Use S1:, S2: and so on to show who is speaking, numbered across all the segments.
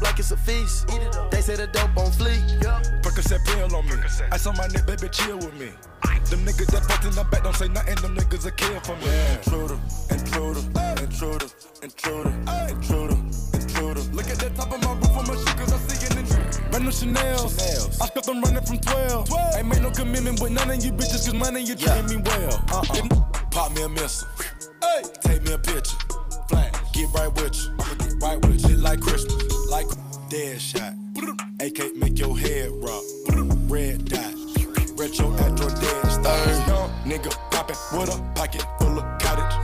S1: up like it's a feast. They say the dope on fleek.
S2: Percocet pill on me. I saw my neck, baby, chill with me. Them niggas that fucked in the back don't say nothing, them niggas a kill for me. Yeah. Intruder, intruder, intruder, intruder, intruder, intruder. Look at the top of my roof on my shoe, cause I see an intruder. Brand new Chanel's. I got them running from 12. 12. Ain't made no commitment with none of you bitches, cause money you treating me well. Uh-uh. Pop me a missile. Hey. Take me a picture. Flash. Get right with you. I'ma get right with you. Like Christmas. Like dead shot. AK make your head rock. Red dot. Retro at your dead stars. Young nigga poppin' with a pocket full of cottage.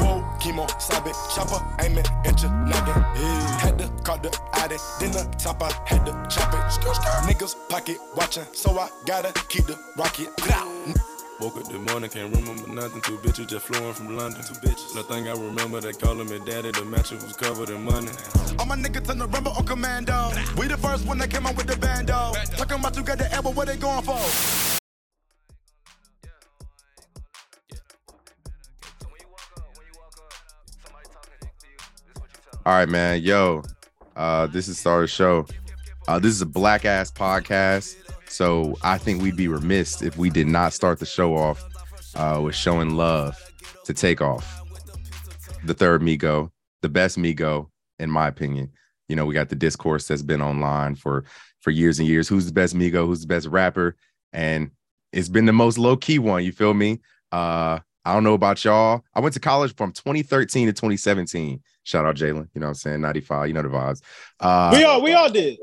S2: Whoa, chemo, sabe, chopper, aiming, inch nagging. Had to call the addy, then the top I had to chop it. Niggas pocket watching, so I gotta keep the rocket.
S3: Woke up this morning, can't remember nothing. Two bitches just flowing from London. Two bitches. Nothing I remember, they calling me daddy. The mattress was covered in money.
S2: All my niggas turn the rubber on commando. We the first one that came out with the bando. Talking about you got the elbow, what they going for?
S4: All right, man. Yo, uh, this is Star Show. Uh, this is a black ass podcast. So I think we'd be remiss if we did not start the show off uh, with showing love to Takeoff. The third Migo, the best Migo, in my opinion. You know, we got the discourse that's been online for for years and years. Who's the best Migo? Who's the best rapper? And it's been the most low key one. You feel me? Uh, I don't know about y'all. I went to college from 2013 to 2017. Shout out Jalen. You know what I'm saying? 95. You know the vibes. Uh,
S5: we all we all did.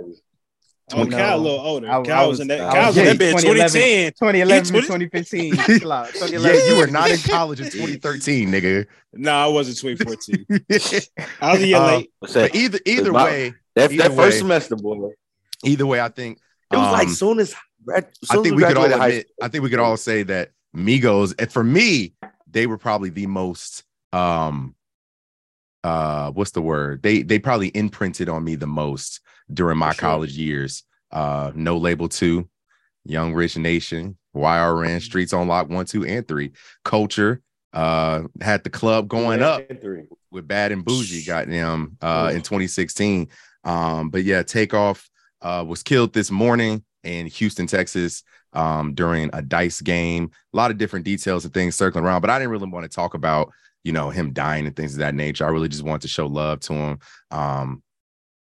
S5: Oh,
S4: Twenty-
S5: Cal a little older.
S6: I- I
S5: Cal was
S6: was-
S5: in that.
S6: I
S5: Cal was
S6: was-
S5: in that bit
S6: 2011.
S5: 2010.
S6: 2011
S5: He-
S6: 2015. Chill out.
S4: yeah, you were not in college in 2013, nigga.
S5: No, I wasn't 2014. I was a year
S4: Uh,
S5: late.
S7: That?
S4: But either either
S7: my-
S4: way,
S7: That,
S4: either
S7: that first
S4: way-
S7: semester, boy.
S4: either way, I think
S7: It was like
S4: um,
S7: soon as, grad-
S4: I think
S7: as
S4: we could all admit, I think we could all say that Migos, and for me, they were probably the most um uh what's the word? They they probably imprinted on me the most during my
S5: sure.
S4: college years. Uh no label two, Young Rich Nation, YRN, Streets on Lock one, two, and three, culture. Uh had the club going up with Bad and Bougie, goddamn, uh, in 2016. Um, but yeah, Takeoff uh, was killed this morning in Houston, Texas, um, during a dice game. A lot of different details and things circling around, but I didn't really want to talk about, you know, him dying and things of that nature. I really just wanted to show love to him. Um,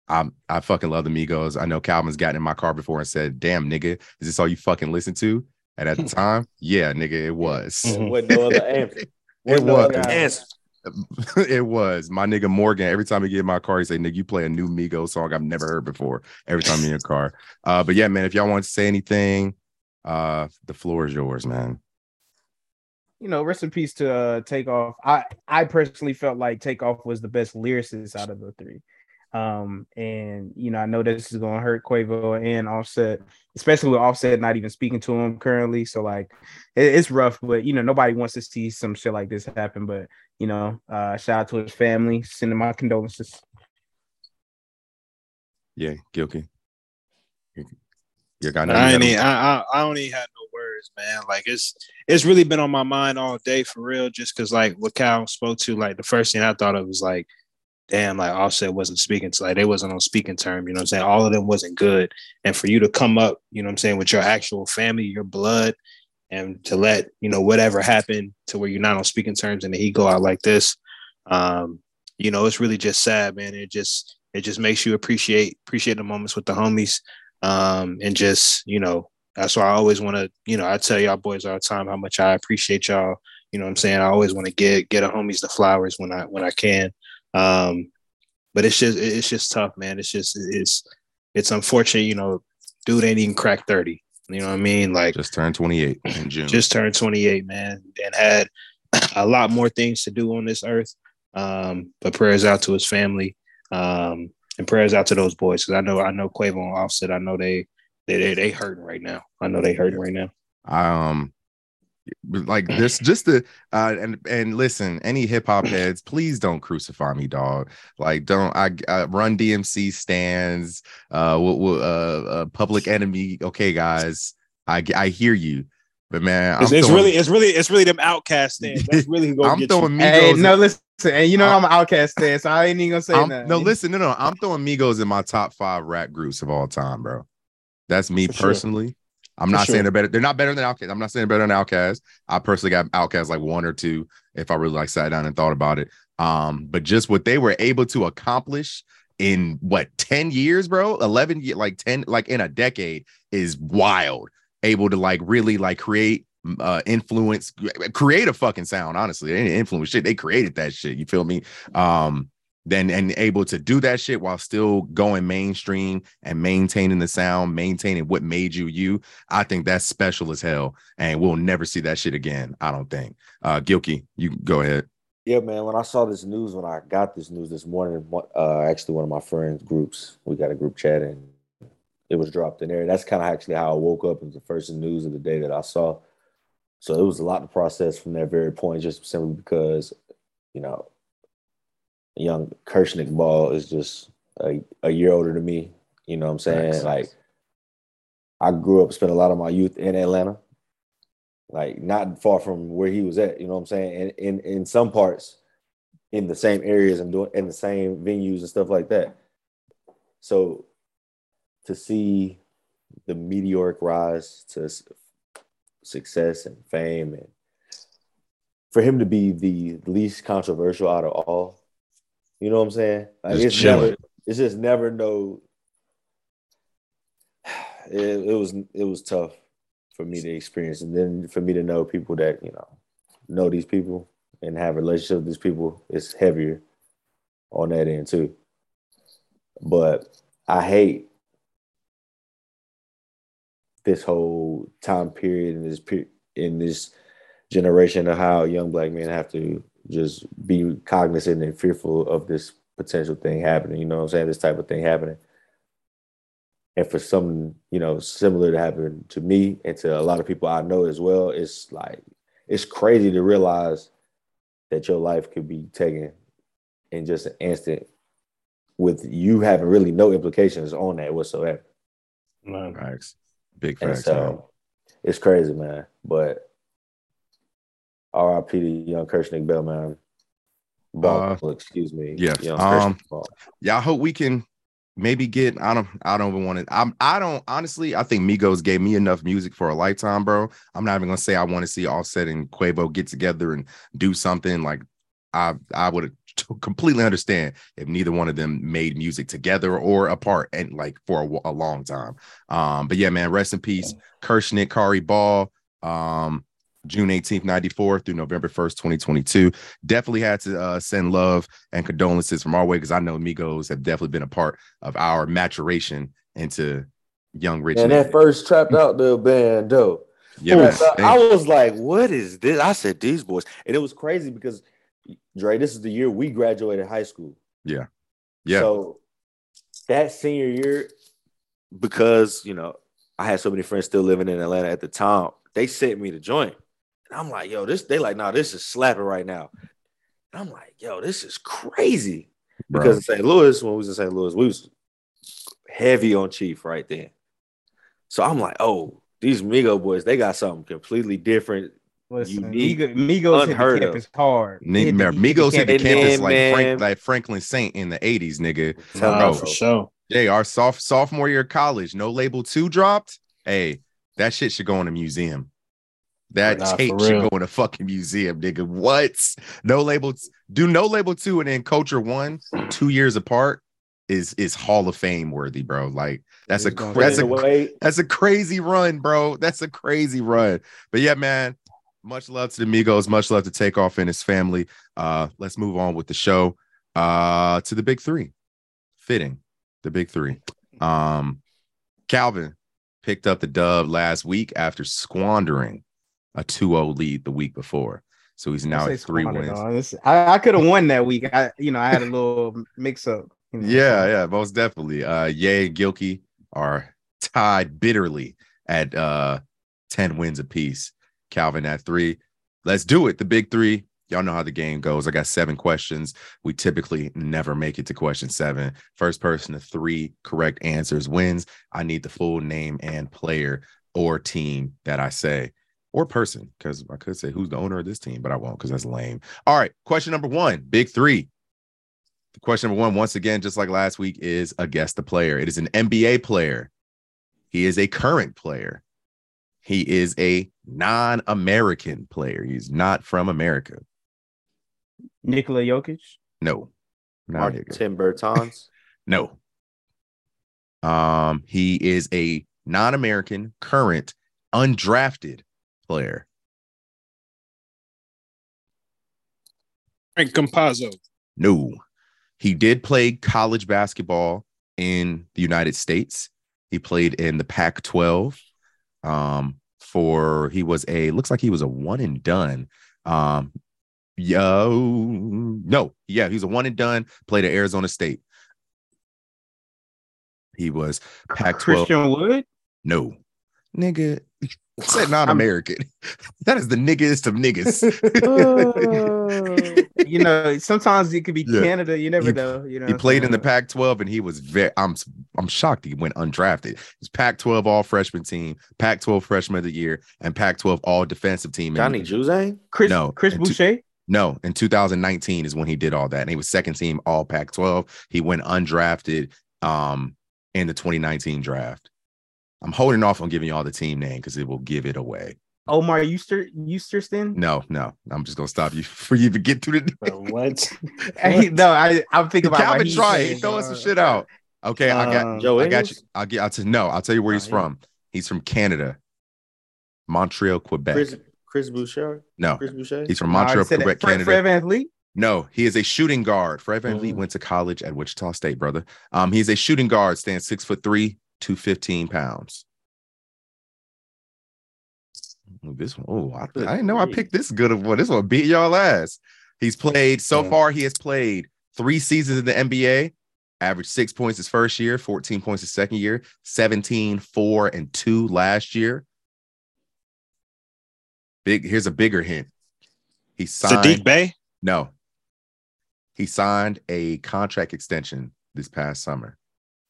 S4: I I fucking love the Migos. I know Calvin's gotten in my car before and said, "Damn, nigga, is this all you fucking listen to?" And at the time, yeah, nigga, it was.
S7: With no other answer.
S4: It
S7: no
S4: was.
S7: other answer.
S4: it was my nigga Morgan. Every time he get in my car, he say, "Nigga, you play a new Migos song I've never heard before." Every time in your car. Uh, but yeah, man, if y'all want to say anything, uh, the floor is yours, man.
S6: you know, rest in peace to uh, Takeoff. I I personally felt like Takeoff was the best lyricist out of the three. Um, and you know, I know this is gonna hurt Quavo and Offset, especially with Offset not even speaking to him currently. So like, it- it's rough. But you know, nobody wants to see some shit like this happen. But you know, uh, shout out to his family, sending my condolences.
S4: Yeah, Gilkey. You got nothing
S5: I
S4: you
S5: ain't. even- I, I I don't even have no words, man. Like it's it's really been on my mind all day for real. Just because like what Cal spoke to, like the first thing I thought of was like, damn, like Offset wasn't speaking to like they wasn't on speaking term. You know what I'm saying? All of them wasn't good. And for you to come up, you know what I'm saying, with your actual family, your blood, and to let you know whatever happened to where you're not on speaking terms, and he go out like this, um, you know, it's really just sad, man. It just it just makes you appreciate appreciate the moments with the homies um, and just you know that's why I always want to you know I tell y'all boys all the time how much I appreciate y'all. You know what I'm saying? I always want to get get a homies the flowers when I when I can. Um, but it's just it's just tough, man. It's just it's it's unfortunate. You know, dude ain't even cracked thirty. You know what I mean? Like
S4: just turned 28 in June.
S5: just turned 28, man, and had a lot more things to do on this earth. Um, but prayers out to his family, um, and prayers out to those boys because I know I know Quavo and Offset. I know they they they, they hurting right now. I know they hurting right now.
S4: um like this just the uh and and listen any hip-hop heads please don't crucify me dog like don't i, I run dmc stands uh, w- w- uh uh public enemy okay guys i i hear you But man,
S5: It's,
S4: I'm
S5: it's
S4: throwing-
S5: really, it's really, it's really them Outkast stands. That's really who
S4: I'm
S5: get
S4: throwing
S5: you.
S4: Migos.
S6: Hey, no, listen, and you know I'm an Outkast fan, so I ain't even gonna say
S4: I'm-
S6: nothing.
S4: no, listen, no, no. I'm throwing Migos in my top five rap groups of all time, bro. That's me
S5: For sure.
S4: I'm not
S5: sure.
S4: saying they're better. They're not better than Outkast. I'm not saying better than Outkast. I personally got Outkast like one or two if I really like sat down and thought about it. Um, but just what they were able to accomplish in what 10 years, bro, 11 like 10 like in a decade is wild. Able to like really like create uh influence create a fucking sound honestly they didn't influence shit they created that shit you feel me um then and able to do that shit while still going mainstream and maintaining the sound, maintaining what made you you. I think that's special as hell, and we'll never see that shit again. I don't think. Uh, Gilkey, you go ahead.
S7: Yeah, man. When I saw this news, when I got this news this morning, uh, actually one of my friends' groups, we got a group chat and it was dropped in there. That's kind of actually how I woke up. It was the first news of the day that I saw. So it was a lot to process from that very point, just simply because, you know, young Kirsnick Ball is just a, a year older than me. You know what I'm saying?
S4: Facts.
S7: Like, I grew up, spent a lot of my youth in Atlanta, like not far from where he was at. You know what I'm saying? And in in some parts, in the same areas and doing in the same venues and stuff like that. So to see the meteoric rise to success and fame and for him to be the least controversial out of all, you know what I'm saying? Like
S4: Just
S7: it's
S4: chilling.
S7: never, it's just never no. It, it was it was tough for me to experience, and then for me to know people that you know know these people and have relationships with these people it's heavier on that end too. But I hate this whole time period in this in this generation of how young black men have to just be cognizant and fearful of this potential thing happening. You know what I'm saying? This type of thing happening. And for something, you know, similar to happen to me and to a lot of people I know as well, it's like it's crazy to realize that your life could be taken in just an instant with you having really no implications on that whatsoever.
S5: Man.
S4: Facts, big
S7: And
S4: facts. man.
S7: so it's crazy, man. But RIP to young Kirsnick Bell, man. Ball, excuse me.
S4: Uh, yeah,
S7: Young
S4: um,
S7: Ball.
S4: yeah, I hope we can maybe get. I don't. I don't even want to. I'm. I don't honestly. I think Migos gave me enough music for a lifetime, bro. I'm not even gonna say I want to see Offset and Quavo get together and do something like. I I would completely understand if neither one of them made music together or apart and like for a, a long time. Um, but yeah, man, rest in peace, Kirsnick, Khari Ball. Um, June 18th, 94 through November 1st, 2022. Definitely had to uh, send love and condolences from our way because I know Migos have definitely been a part of our maturation into young rich.
S7: And that first trapped out the band, though.
S4: yeah,
S7: I was like, what is this? I said, these boys. And it was crazy because, Dre, this is the year we graduated high school.
S4: yeah, Yeah.
S7: So that senior year, because, you know, I had so many friends still living in Atlanta at the time, they sent me the joint. And I'm like, yo, this, they like, nah, this is slapping right now. And I'm like, yo, this is crazy.
S4: bro.
S7: Because in St. Louis, when we was in St. Louis, we was heavy on Chief right then. So I'm like, oh, these Migo boys, they got something completely different.
S6: Listen,
S7: unique,
S6: Migo- Migos hit the
S7: unheard of.
S6: campus hard.
S4: Ni-
S6: Hit the-
S4: Migos hit the
S7: And
S4: campus like Frank, like Franklin Saint in the 80s, nigga.
S7: Tell
S5: Nah, for sure.
S4: Hey, our soft sophomore year of college, no label two dropped. Hey, that shit should go in a museum. That
S5: Nah,
S4: tape should go in a fucking museum, nigga. What? No label, do no label two and then culture one, two years apart is is Hall of Fame worthy, bro. Like that's a
S6: It's
S4: that's a
S7: the way,
S4: that's a crazy run, bro. That's a crazy run. But yeah, man, much love to the Migos, much love to Takeoff and his family. Uh, let's move on with the show. Uh, to the big three. Fitting, the big three. Um, Calvin picked up the dub last week after squandering a 2-0 lead the week before. So he's now at three wins.
S6: This- I, I could have won that week. I, you know, I had a little mix up. you know,
S4: Yeah, yeah, most definitely. Uh Ye and Gilkey are tied bitterly at uh 10 wins apiece. Calvin at three. Let's do it. The big three. Y'all know how the game goes. I got seven questions. We typically never make it to question seven. First person to three correct answers wins. I need the full name and player or team that I say. Or person, because I could say who's the owner of this team, but I won't because that's lame. All right, question number one, big three. The question number one, once again, just like last week, is a guess the player. It is an NBA player. He is a current player. He is a non-American player. He's not from America.
S6: Nikola Jokic.
S4: No, not here.
S7: Martin Bertans.
S4: No. Um, he is a non-American, current, undrafted player.
S5: Frank Campazzo.
S4: No. He did play college basketball in the United States. He played in the Pac 12. Um, for he was a looks like he was a one and done. Um, yo, no, yeah, he's a one and done, played at Arizona State. He was Pac 12.
S6: Christian Wood.
S4: No, nigga. Said non-American. that is the niggest of niggas.
S6: You know, sometimes it could be
S4: Yeah.
S6: Canada. You never
S4: He-
S6: know. You know,
S4: he played in the
S6: saying?
S4: Pac-12 and he was very I'm I'm shocked he went undrafted. He's Pac-12 all freshman team, Pac-12 freshman of the year, and Pac-12 all defensive team.
S7: Johnny Juzang.
S6: Chris,
S4: No,
S6: Chris
S4: and two-
S6: Boucher.
S4: No, in 2019 is when he did all that. And he was second team all Pac-12. He went undrafted um in the 2019 draft. I'm holding off on giving you all the team name because it will give it away.
S6: Omar Euster Eusterston.
S4: No, no, I'm just gonna stop you before you even get to the
S5: What?
S6: Hey, no, I I'm thinking about
S4: Calvin
S6: what he's
S4: try
S6: saying,
S4: it. Throwing some shit out. Okay, I got
S6: um,
S7: Joe
S4: I got you.
S7: Ingles?
S4: I'll get. I'll tell. No, I'll tell you where he's
S7: Oh,
S4: from. He's from Canada, Montreal, Quebec.
S7: Chris Chris Boucher.
S4: no,
S7: Chris Boucher.
S4: he's from Montreal. Quebec,
S6: Fred,
S4: Canada.
S6: Fred VanVleet.
S4: No, he is a shooting guard. Fred VanVleet
S7: Mhm.
S4: went to college at Wichita State, brother. Um, he's a shooting guard, stands six foot three, two fifteen pounds. Ooh, This one, oh, I, I didn't know I picked this good of one. This one beat y'all ass. He's played so
S5: Yeah.
S4: far. He has played three seasons in the NBA. Averaged six points his first year, 14 points his second year, 17, 4, and 2 last year. Big here's a bigger hint. He signed
S5: Saddiq Bey.
S4: no. He signed a contract extension this past summer.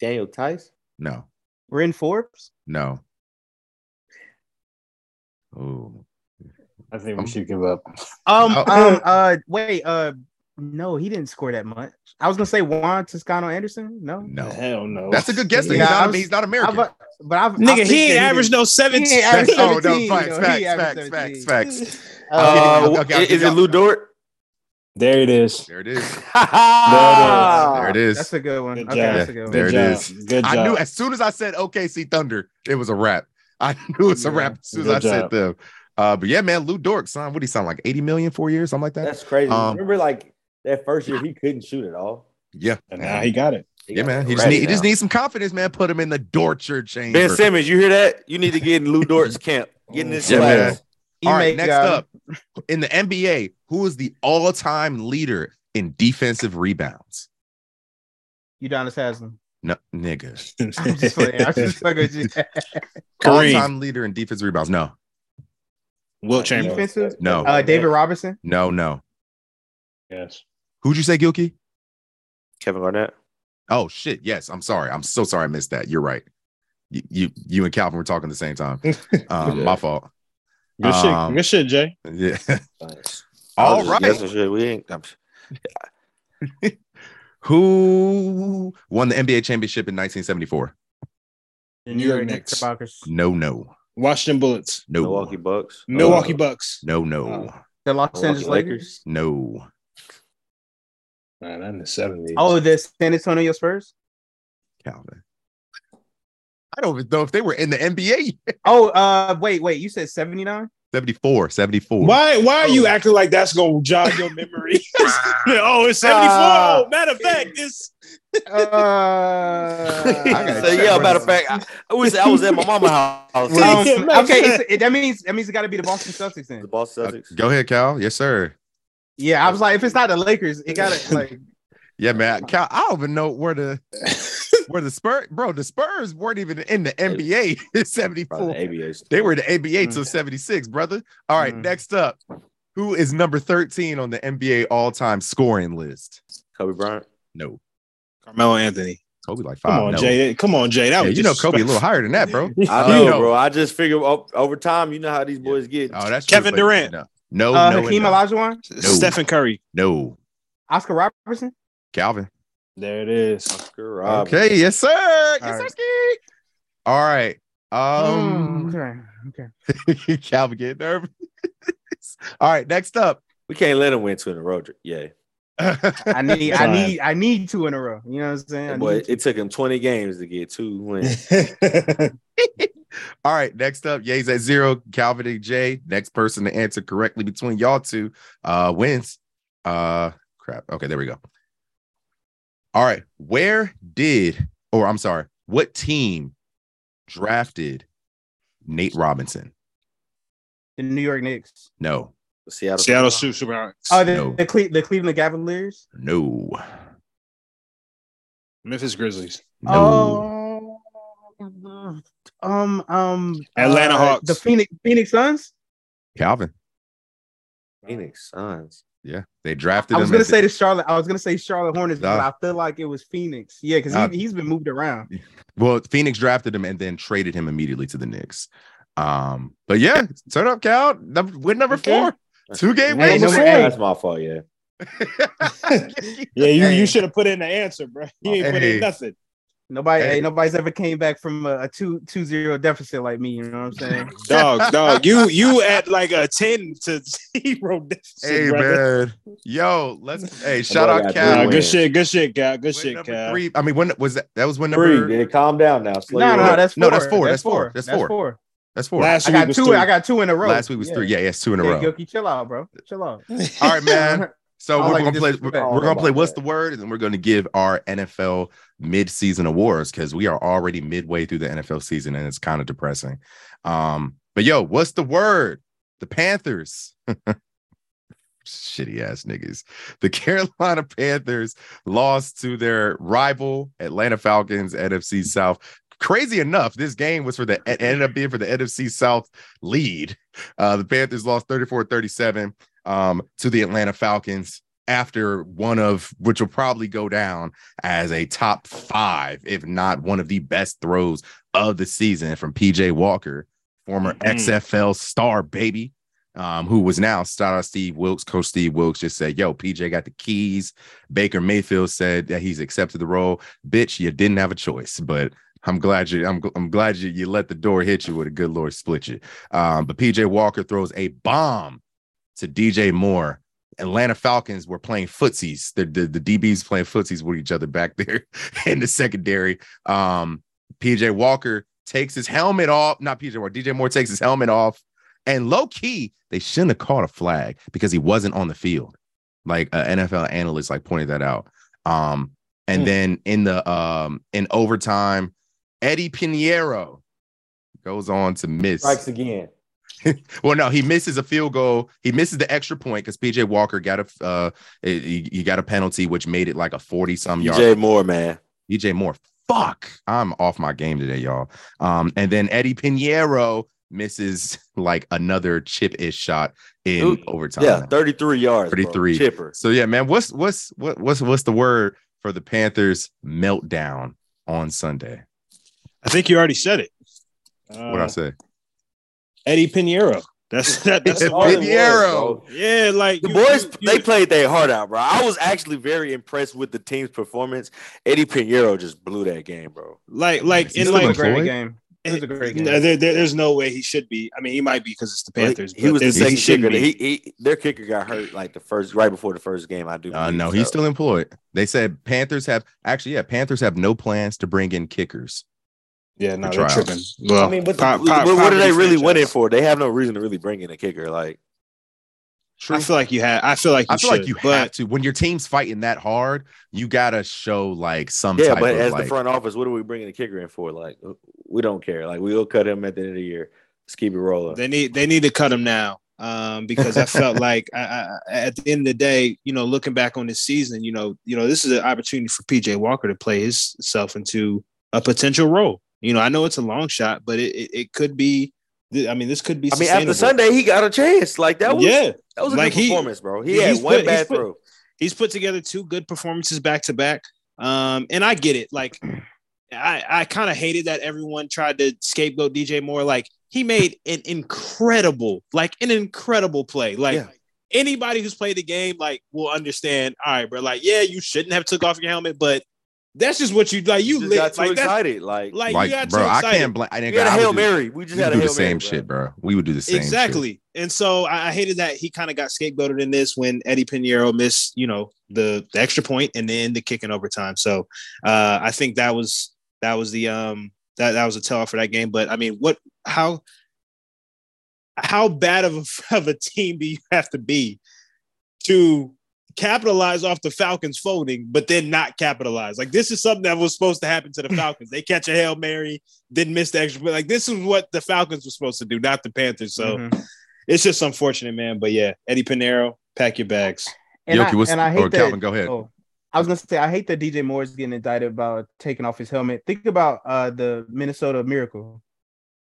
S7: Daniel Theis.
S4: No,
S6: We're in Forbes.
S4: no. Oh,
S5: I think
S4: Um,
S5: we should give up.
S6: Um,
S4: Oh.
S6: um, uh, wait, uh, no, he didn't score that much. I was gonna say Juan Toscano Anderson. No,
S4: no.
S5: Hell no.
S4: That's a good guess.
S6: Yeah,
S4: he's,
S6: I
S4: not,
S6: was-
S4: he's not
S6: I've,
S4: American.
S6: but I've, I
S5: Nigga,
S6: think
S5: he ain't averaged no seven.
S6: He ain't
S4: oh, no,
S6: 17,
S4: facts,
S6: you know,
S4: facts,
S6: he averaged
S4: facts,
S6: 17.
S4: facts, facts.
S6: Uh,
S7: Uh,
S4: okay, okay,
S7: is it
S4: y'all-
S7: Lu Dort?
S5: There it is.
S4: There it is. There it is.
S6: That's a good one.
S5: Good
S6: okay,
S5: job.
S6: that's a good one.
S4: There
S5: Good
S4: it
S5: job.
S4: is.
S5: Good job.
S4: I knew as soon as I said OKC Thunder, it was a wrap. I knew it's a
S6: Yeah.
S4: wrap as soon as
S5: Good
S4: I said
S5: job.
S4: them. Uh, but yeah, man, Lu Dort signed. What did he sound like? 80 million, four years, something like that.
S7: That's crazy.
S4: Um,
S7: Remember, like that first year, he couldn't shoot at all.
S4: yeah,
S5: And now he got it.
S7: He
S4: yeah,
S7: got
S4: man. He just
S7: ready
S4: need he just needs some confidence, man. Put him in the Dortcher chamber.
S7: Ben Simmons. You hear that? You need to get in Lu Dort's camp. Get in this
S4: Yeah,
S7: class.
S4: man.
S6: He
S4: All right,
S6: make,
S4: next up in the NBA, who is the all-time leader in defensive rebounds?
S6: Udonis Haslem.
S4: No, nigga.
S6: I'm just playing. I'm just fucking with you.
S5: Kareem.
S4: All-time leader in defensive rebounds. No,
S5: Will Chamberlain.
S6: Defensive.
S4: no,
S6: Uh, David Robinson.
S4: no, no.
S5: Yes.
S4: Who'd you say, Gilkey?
S7: Kevin Garnett.
S4: Oh shit! Yes, I'm sorry. I'm so sorry. I missed that. You're right. You, you, you and Calvin were talking at the same time. Um,
S7: Yeah.
S4: my fault.
S5: Good
S4: Um,
S5: shit. Good shit, Jay.
S4: Yeah.
S7: Thanks.
S4: All
S7: just
S4: right.
S7: guessing shit. We ain't. I'm,
S4: Who won the NBA championship in 1974?
S6: The
S5: New York Knicks.
S6: Knickerbockers.
S4: No, no,
S5: Washington Bullets.
S4: no,
S7: Milwaukee Bucks.
S5: Milwaukee
S7: Uh,
S5: Bucks.
S4: no, no,
S5: Oh.
S6: The Los
S7: Milwaukee
S6: Angeles Lakers.
S4: no.
S5: Man, in the 70s.
S6: Oh, the San Antonio Spurs.
S4: Calvin. I don't even know if they were in the NBA.
S6: Oh, uh, wait, wait. You said 79?
S4: 74, 74.
S5: Why why are
S6: Oh.
S5: you acting like that's gonna jog your memory? oh, it's 74.
S6: Ah.
S5: oh, matter of fact, it's
S6: Uh,
S4: gotta
S7: so yeah, matter of fact, I, I wish I was at my mama's house.
S6: um, okay, it, that means that means it got to be the Boston Celtics Then
S7: the
S6: then.
S7: Boston
S4: Uh,
S7: Celtics.
S4: go ahead, Cal. Yes, sir.
S6: Yeah, I was like, if it's not the Lakers, it got to like.
S4: Yeah, man. Cal, I don't even know where the where the Spurs, bro. The Spurs weren't even in the NBA in 74.
S7: the
S4: They were in the ABA
S6: Mm.
S4: till 76, brother. All right,
S6: Mm.
S4: next up. Who is number 13 on the NBA all-time scoring list?
S7: Kobe Bryant.
S4: No,
S5: Carmelo Anthony.
S4: Kobe like five.
S5: Come on,
S4: no.
S5: Jay. Come on, Jay. That
S4: Yeah,
S5: was
S4: you know Kobe a little higher than that, bro.
S7: I
S4: Uh,
S7: know, bro. I just figure o- over time, you know how these boys get.
S4: Oh, that's
S5: Kevin
S4: but
S5: Durant.
S4: No, no,
S6: Uh,
S4: no, and
S6: Hakeem
S4: no.
S6: Olajuwon,
S5: Stephen Curry.
S4: no.
S6: Oscar Robertson.
S4: Calvin.
S5: There it is.
S7: Oscar Robertson.
S4: Okay, yes, sir. Yes,
S6: All right.
S4: sir. All right. Um,
S6: Oh, okay, okay.
S4: Calvin get nervous. All right, next up.
S7: We can't let him win two in a row. Yeah,
S6: I need, I need, I need two in a row. You know what I'm saying? I
S7: but it took him 20 games to get two wins.
S4: All right, next up, Ye's at zero. Calvin and Jay. Next person to answer correctly between y'all two uh wins. Uh crap. Okay, there we go. All right. Where did or I'm sorry, what team drafted Nate Robinson?
S6: the New York Knicks.
S4: No,
S7: Seattle.
S5: Seattle Super Supersonics.
S6: Oh, the,
S4: No.
S6: the, Cle- the Cleveland Cavaliers.
S4: no,
S5: Memphis Grizzlies.
S4: no.
S6: Oh, um, um,
S5: Atlanta
S6: uh,
S5: Hawks.
S6: the Phoenix Phoenix Suns.
S4: Calvin.
S7: Phoenix Suns.
S4: Yeah, they drafted
S6: I was
S4: him
S6: gonna say the Charlotte. I was gonna say Charlotte Hornets, but I feel like it was Phoenix. Yeah, because
S4: Nah.
S6: he, he's been moved around.
S4: Well, Phoenix drafted him and then traded him immediately to the Knicks. Um, but yeah, turn up, Cal. Number, win number
S5: Okay.
S4: four. Two game
S6: Hey,
S4: win.
S6: no, hey.
S7: That's my fault. Yeah.
S5: Yeah, you, you should have put in the answer, bro. You ain't put in nothing.
S6: Nobody,
S4: Hey.
S6: hey, nobody's ever came back from a, a two two zero deficit like me. You know what I'm saying?
S5: Dog, dog. You you at like a 10 to 0 deficit,
S4: Hey
S5: brother.
S4: man, yo, let's hey shout out
S7: got
S4: Cal.
S5: Nah, good shit, good shit, Cal. Good
S4: Win
S5: shit,
S4: number
S5: Cal.
S4: three. I mean, when was that? That was when number.
S7: Three. Yeah, calm down now. Slow
S6: no,
S7: your
S6: no, that's four.
S4: No, that's four, that's four, that's
S6: That's
S4: four.
S6: four.
S4: That's four.
S5: Last
S6: I
S5: week
S6: got
S5: was
S6: two.
S5: three.
S6: I got two in a row.
S4: Last week was three. Yeah, yes, two in a
S6: Yeah,
S4: row.
S6: Gilkey, chill out, bro. Chill out.
S4: All right, man. So we're
S6: like
S4: gonna play. We're,
S7: I don't
S4: we're gonna play. What's
S7: that.
S4: the word? And then we're gonna give our NFL mid-season awards because we are already midway through the NFL season and it's kind of depressing. Um, but yo, what's the word? The Panthers. Shitty ass niggas. The Carolina Panthers lost to their rival Atlanta Falcons, NFC South. Crazy enough, this game was for the ended up being for the NFC South lead. Uh, the Panthers lost 34 37 um, to the Atlanta Falcons after one of which will probably go down as a top five, if not one of the best throws of the season from PJ Walker, former
S5: Mhm.
S4: XFL star baby, um, who was now out Steve Wilks. Coach Steve Wilks just said, Yo, PJ got the keys. Baker Mayfield said that he's accepted the role. Bitch, you didn't have a choice, but I'm glad you. I'm, I'm glad you. You let the door hit you with a good Lord split you. Um, but PJ Walker throws a bomb to DJ Moore. Atlanta Falcons were playing footsies. The, the, the DBs playing footsies with each other back there in the secondary. Um, PJ Walker takes his helmet off. Not PJ Walker. DJ Moore takes his helmet off. And low key, they shouldn't have caught a flag because he wasn't on the field. Like an NFL analyst like pointed that out. Um, and
S5: Hmm.
S4: then in the um in overtime, Eddy Piñeiro goes on to miss.
S7: Strikes again.
S4: Well, no, he misses a field goal. He misses the extra point because PJ Walker got a uh he, he got a penalty, which made it like a 40 some yard.
S7: DJ Moore, man.
S4: DJ Moore. Fuck. I'm off my game today, y'all. Um, and then Eddy Piñeiro misses like another chip-ish shot in
S7: Ooh,
S4: overtime.
S7: Yeah, 33 yards. bro.
S4: 33.
S7: Chipper.
S4: So yeah, man, what's what's what, what's what's the word for the Panthers meltdown on Sunday?
S5: I think you already said it.
S4: What
S5: Uh,
S4: I say?
S5: Eddy Piñeiro. That's that, that's
S4: It's
S5: all it.
S4: Piñeiro.
S5: Yeah, like
S7: The
S5: you-
S7: boys,
S5: you-
S7: they played their heart out, bro. I was actually very impressed with the team's performance. Eddy Piñeiro just blew that game, bro.
S5: like like
S4: He's
S5: in
S4: still
S6: It was
S5: like
S6: a great game. It was a great game.
S5: No, there, there- there's no way he should be. I mean, he might be because it's the Panthers.
S7: he, he was the
S5: there's- he
S7: second
S5: shouldn't
S7: kicker. He, he, their kicker got hurt like the first, right before the first game. I do.
S4: Uh, no,
S7: so.
S4: he's still employed. They said Panthers have actually, yeah, Panthers have no plans to bring in kickers.
S5: Yeah, no,
S4: the
S5: they're tripping. Well,
S7: I mean, but
S5: po-
S7: the-
S5: po-
S7: what, what are they really
S5: franchise.
S7: winning for? They have no reason to really bring in a kicker. Like,
S5: I feel like you had. I feel like you
S4: I feel
S5: should,
S4: like you
S5: but
S4: have to when your team's fighting that hard, you gotta show like some
S7: yeah,
S4: type
S7: but
S4: of
S7: as
S4: like,
S7: the front office, what are we bringing the kicker in for? Like, we don't care. Like, we'll cut him at the end of the year. Let's keep it rolling.
S5: They need they need to cut him now um, because I felt like I, I, at the end of the day, you know, looking back on this season, you know, you know, this is an opportunity for PJ Walker to play himself into a potential role. You know, I know it's a long shot, but it it, it could be. I mean, this could be.
S7: I mean, after. Sunday, he got a chance. Like that was
S5: yeah,
S7: that was a
S5: Like,
S7: good
S5: he-
S7: performance, bro. He had one
S5: put-
S7: bad
S5: he's put-
S7: throw.
S5: he's put together two good performances back to back. Um, and I get it. Like, I I kind of hated that everyone tried to scapegoat DJ Moore. Like, he made an incredible, like an incredible play. Like.
S7: Yeah.
S5: Anybody who's played the game, like, will understand. All right, bro. Like, yeah, you shouldn't have took off your helmet, but that's just what you like. You
S7: just
S5: lit,
S7: got too
S5: like, that's-
S7: excited. Like,
S5: like,
S4: Like,
S5: you got
S4: bro,
S5: too
S4: I
S5: excited.
S4: can't blame. I didn't
S7: we had a
S4: I
S7: hail
S4: do-
S7: mary. We just
S4: We
S7: had
S4: would
S7: a
S4: do
S7: hail
S4: the same
S7: mary,
S4: shit,
S7: bro.
S4: bro. We would do the same. shit.
S5: exactly. And so I, I hated that he kind of got scapegoated in this when Eddy Piñeiro missed, you know, the, the extra point and then the kick in overtime. So uh, I think that was that was the um that that was a tell for that game. But I mean, what how how bad of a, of a team do you have to be to capitalize off the Falcons folding, but then not capitalize? Like this is something that was supposed to happen to the Falcons. they catch a hail mary, didn't miss the extra. But like this is what the Falcons were supposed to do, not the Panthers. So
S6: Mhm.
S5: it's just unfortunate, man. But yeah, Eddy Piñeiro, pack your bags.
S6: And,
S4: Yoki,
S6: I,
S4: what's-
S6: and I hate
S4: or
S6: that.
S4: Calvin, go ahead.
S6: Oh, I was gonna say I hate that DJ Moore's getting indicted about taking off his helmet. Think about uh the Minnesota Miracle,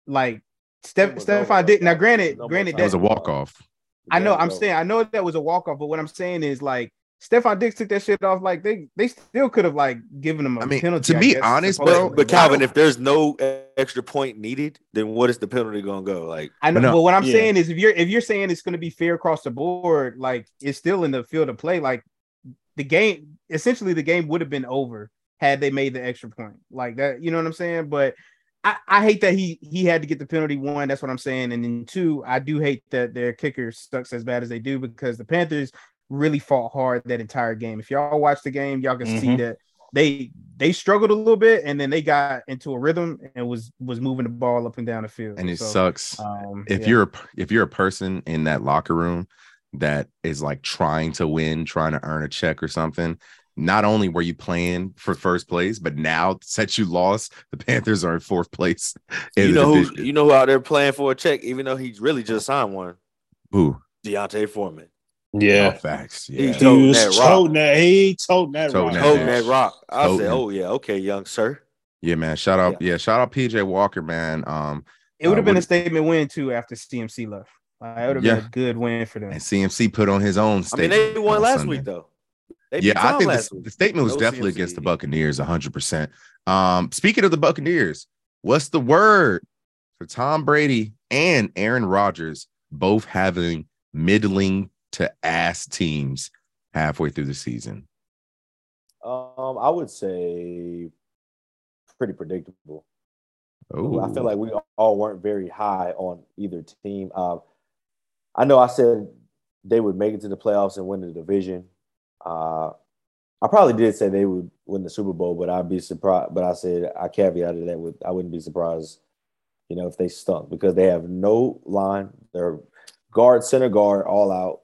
S6: like Steph,
S7: Almost
S6: Stefon
S7: over.
S6: Dick. Now, granted,
S7: Almost
S6: granted
S4: That was a walk off.
S6: I know. I'm
S7: Go.
S6: saying I know that was a walk off, but what I'm saying is like Stefon Diggs took that shit off. Like they they still could have like given him a
S4: I mean,
S6: penalty.
S4: to be
S6: guess,
S4: honest,
S6: supposedly.
S4: bro,
S7: But Calvin, if there's no extra point needed, then what is the penalty gonna go? Like,
S6: I know,
S4: No.
S6: but what I'm
S5: Yeah.
S6: saying is, if you're if you're saying it's going to be fair across the board, like it's still in the field of play. Like the game, essentially, the game would have been over had they made the extra point. Like that, you know what I'm saying? But I, I hate that he he had to get the penalty. One, that's what I'm saying, and then two, I do hate that their kicker sucks as bad as they do because the Panthers really fought hard that entire game. If y'all watch the game, y'all can see
S5: Mhm.
S6: that they they struggled a little bit, and then they got into a rhythm and was was moving the ball up and down the field.
S4: And it
S6: So,
S4: sucks.
S6: Um,
S4: if
S6: yeah.
S4: you're a, if you're a person in that locker room that is like trying to win, trying to earn a check or something, not only were you playing for first place, but now since you lost, the Panthers are in fourth place. In
S7: you know who you know who out there playing for a check, even though he's really just signed one.
S4: Who?
S7: D'Onta Foreman.
S4: Oh,
S5: Yeah.
S4: facts.
S7: He's
S4: Yeah.
S7: toting
S5: Dude,
S7: that rock.
S5: toting that, he toting that
S4: Toting
S5: rock.
S4: that
S7: Holding that rock. I
S4: Toting.
S7: said, Oh yeah, okay, young sir.
S4: Yeah, man. Shout out. Yeah. shout out PJ Walker, man. Um,
S6: It would
S4: Uh,
S6: have been a statement win too after CMC left. Like, it would have
S4: Yeah.
S6: been a good win for them.
S4: and CMC put on his own
S7: I mean,
S4: statement.
S7: they won last
S4: Sunday.
S7: week though.
S4: Yeah, I think the, the statement was
S7: No
S4: definitely
S7: CMC.
S4: against the Buccaneers, 100%. Um, speaking of the Buccaneers, what's the word for Tom Brady and Aaron Rodgers both having middling to ass teams halfway through the season?
S7: Um, I would say pretty predictable.
S4: Oh,
S7: I feel like we all weren't very high on either team. Um, I know I said they would make it to the playoffs and win the division. Uh, I probably did say they would win the Super Bowl, but I'd be surprised. But I said I caveated that with I wouldn't be surprised, you know, if they stunk because they have no line. They're guard, center guard, all out.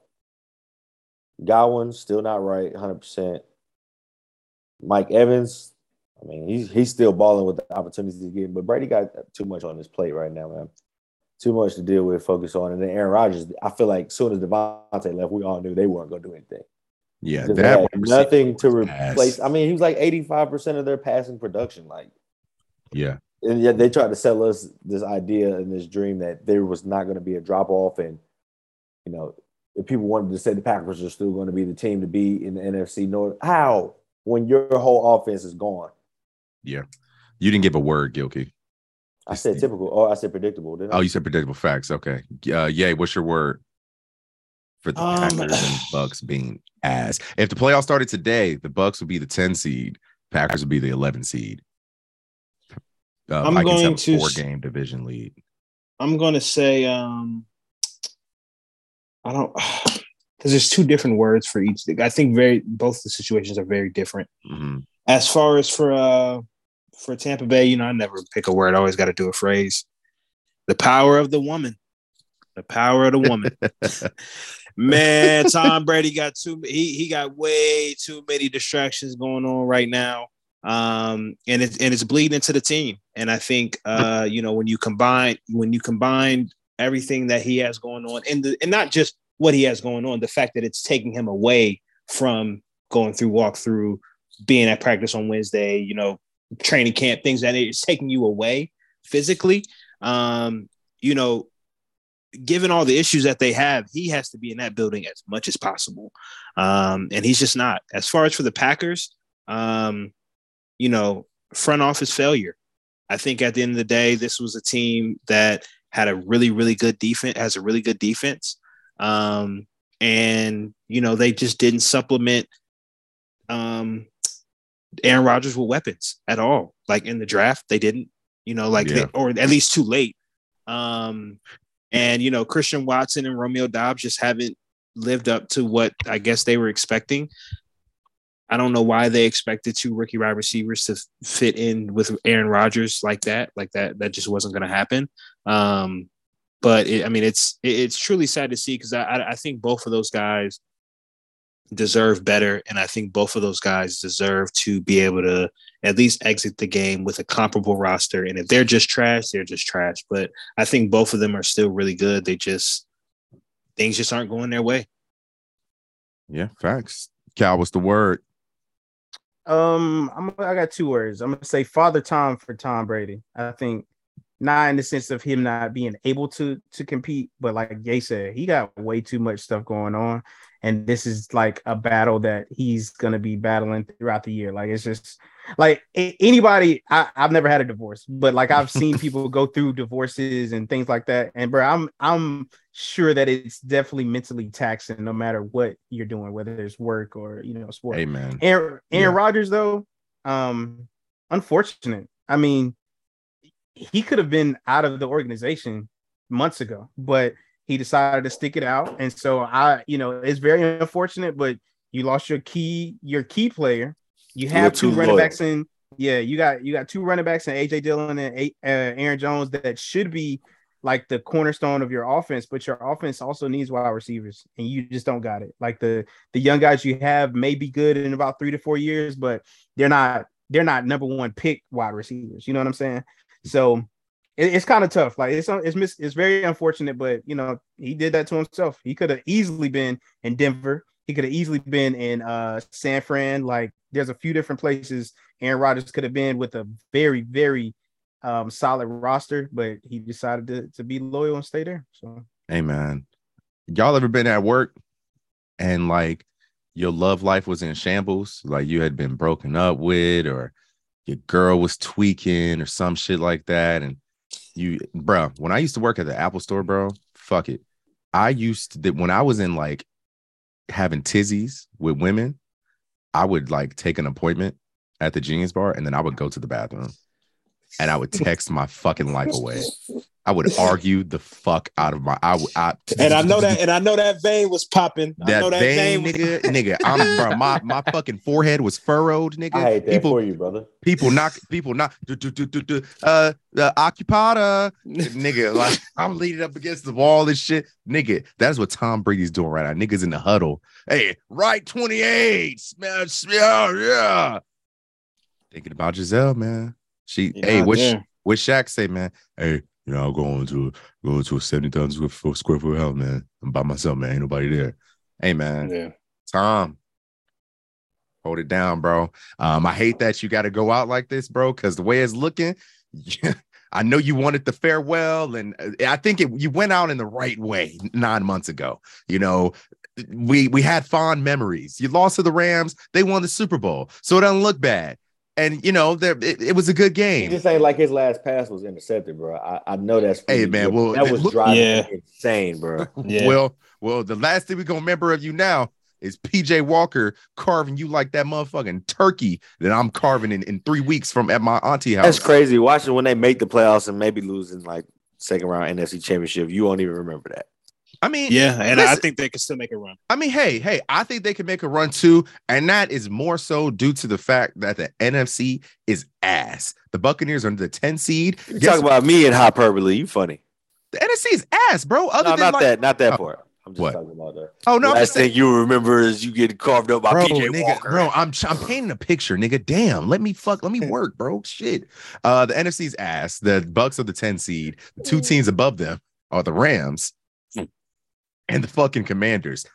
S7: Godwin still not right, hundred percent. Mike Evans, I mean, he's he's still balling with the opportunities he's getting, but Brady got too much on his plate right now, man. Too much to deal with, focus on. And then Aaron Rodgers, I feel like as soon as Davante left, we all knew they weren't going to do anything.
S4: Yeah, that
S7: nothing to replace.
S4: ass.
S7: I mean, he was like 85% of their passing production. Like,
S4: Yeah,
S7: and yet they tried to sell us this idea and this dream that there was not going to be a drop off. And, you know, if people wanted to say the Packers are still going to be the team to be in the NFC North, how? When your whole offense is gone. Yeah.
S4: You didn't give a word, Gilkey.
S7: I said typical. Oh, I said predictable. Didn't I?
S4: Oh, you said predictable facts. Okay. Uh, yay. What's your word for the
S5: Um,
S4: Packers and Bucks being ass? If the playoffs started today, the Bucks would be the 10 seed, Packers would be the 11 seed. Uh,
S5: I'm
S4: Vikings
S5: going
S4: have a
S5: to
S4: four game division lead.
S5: I'm gonna say um I don't because there's two different words for each. I think very both the situations are very different.
S4: Mhm.
S5: As far as for uh for Tampa Bay, you know, I never pick a word. I always got to do a phrase. The power of the woman. The power of the woman. Man, Tom Brady got too he he got way too many distractions going on right now. Um and it's and it's bleeding into the team. And I think uh, you know, when you combine when you combine everything that he has going on and the, and not just what he has going on, the fact that it's taking him away from going through walkthrough, being at practice on Wednesday, you know, training camp, things that it's taking you away physically. Um, you know, given all the issues that they have, he has to be in that building as much as possible. Um, and he's just not. As far as for the Packers, um, you know, front office failure. I think at the end of the day, this was a team that had a really, really good defense, has a really good defense. Um, and, you know, they just didn't supplement um, Aaron Rodgers with weapons at all. Like in the draft, they didn't, you know, like,
S4: Yeah.
S5: they, or at least too late. Um, and, you know, Christian Watson and Romeo Doubs just haven't lived up to what I guess they were expecting. I don't know why they expected two rookie wide receivers to fit in with Aaron Rodgers like that. Like that, that just wasn't going to happen. Um, but it, I mean, it's it- it's truly sad to see because I I think both of those guys deserve better, and I think both of those guys deserve to be able to at least exit the game with a comparable roster. And if they're just trash, they're just trash. But I think both of them are still really good. They just things just aren't going their way.
S4: Yeah, facts. Cal, what's the word?
S6: Um, I'm I got two words. I'm gonna say Father Tom for Tom Brady. I think not in the sense of him not being able to to compete, but like Gay said, he got way too much stuff going on, and this is like a battle that he's gonna be battling throughout the year. Like it's just like anybody. I, I've never had a divorce, but like I've seen people go through divorces and things like that, and bro, I'm I'm sure that it's definitely mentally taxing, no matter what you're doing, whether it's work or you know sport.
S4: Amen.
S6: Aaron, Aaron
S4: Yeah.
S6: Rodgers, though, um, unfortunate. I mean, he could have been out of the organization months ago, but he decided to stick it out. And so I, you know, it's very unfortunate, but you lost your key, your key player. You have two running
S7: loyal.
S6: backs in. Yeah, you got you got two running backs in AJ Dillon and uh, Aaron Jones that should be like the cornerstone of your offense, but your offense also needs wide receivers, and you just don't got it. Like the the young guys you have may be good in about three to four years, but they're not they're not number one pick wide receivers. You know what I'm saying? So it- it's kind of tough. Like it's it's mis- it's very unfortunate, but you know he did that to himself. He could have easily been in Denver. He could have easily been in uh San Fran. Like there's a few different places Aaron Rodgers could have been with a very very um solid roster, but he decided to to be loyal and stay there. So
S4: Amen. Y'all ever been at work and like your love life was in shambles? Like you had been broken up with, or your girl was tweaking, or some shit like that. And you, bro, when I used to work at the Apple store, bro, fuck it. I used to, when I was in like having tizzies with women, I would like take an appointment at the Genius Bar and then I would go to the bathroom and I would text my fucking life away. I would argue the fuck out of my. I, would- I
S5: And I know that, and I know that vein was popping. I
S4: that
S5: know that
S4: vein,
S5: vein, was-
S4: nigga, nigga. I'm bro. My my fucking forehead was furrowed, nigga.
S7: I hate that
S4: people,
S7: for you, brother.
S4: people knock, people knock. Do, do, do, do, do, uh, the occupada, nigga. Like I'm leaning up against the wall and shit, nigga. That's what Tom Brady's doing right now. Niggas in the huddle. Hey, right 28. Smash, yeah, yeah. Thinking about Gisele, man. She,
S5: You
S4: hey, what, what Shaq say, man? Hey, you know, I'm going to go to a 70,000 square foot, square foot house, man. I'm by myself, man. Ain't nobody there. Hey, man.
S5: Yeah.
S4: Tom, hold it down, bro. Um, I hate that you got to go out like this, bro, because the way it's looking, I know you wanted the farewell, and uh, I think it, you went out in the right way nine months ago. You know, we we had fond memories. You lost to the Rams, they won the Super Bowl, so it doesn't look bad. And you know, there it, it was a good
S7: He
S4: game.
S7: just ain't like his last pass was intercepted, bro. I, I know that's
S4: Hey, man, well,
S7: that was
S4: look-
S7: driving
S5: Yeah.
S7: insane, bro.
S5: Yeah.
S4: Well, well, the last thing we're gonna remember of you now is PJ Walker carving you like that motherfucking turkey that I'm carving in, in three weeks from at my auntie house.
S7: That's crazy. Watching when they make the playoffs and maybe losing like second round NFC championship, you won't even remember that.
S4: I mean,
S5: Yeah, and I think they can still make a run.
S4: I mean, hey, hey, I think they can make a run too, and that is more so due to the fact that the NFC is ass. The Buccaneers are the 10 seed.
S7: You talk about me and hyperbole. You funny.
S4: the NFC is ass, bro. Other
S7: No,
S4: than
S7: not
S4: like,
S7: that. Not that
S4: Oh,
S7: part. I'm just
S4: what?
S7: talking about that.
S4: Oh no, I'm
S7: Last thing you remember is you getting carved up by
S4: bro,
S7: PJ
S4: nigga,
S7: Walker.
S4: bro. I'm I'm painting a picture, nigga. Damn, let me fuck, let me work, bro. Shit. Uh, the NFC's ass. The Bucks are the 10 seed. The two teams above them are the Rams and the fucking Commanders.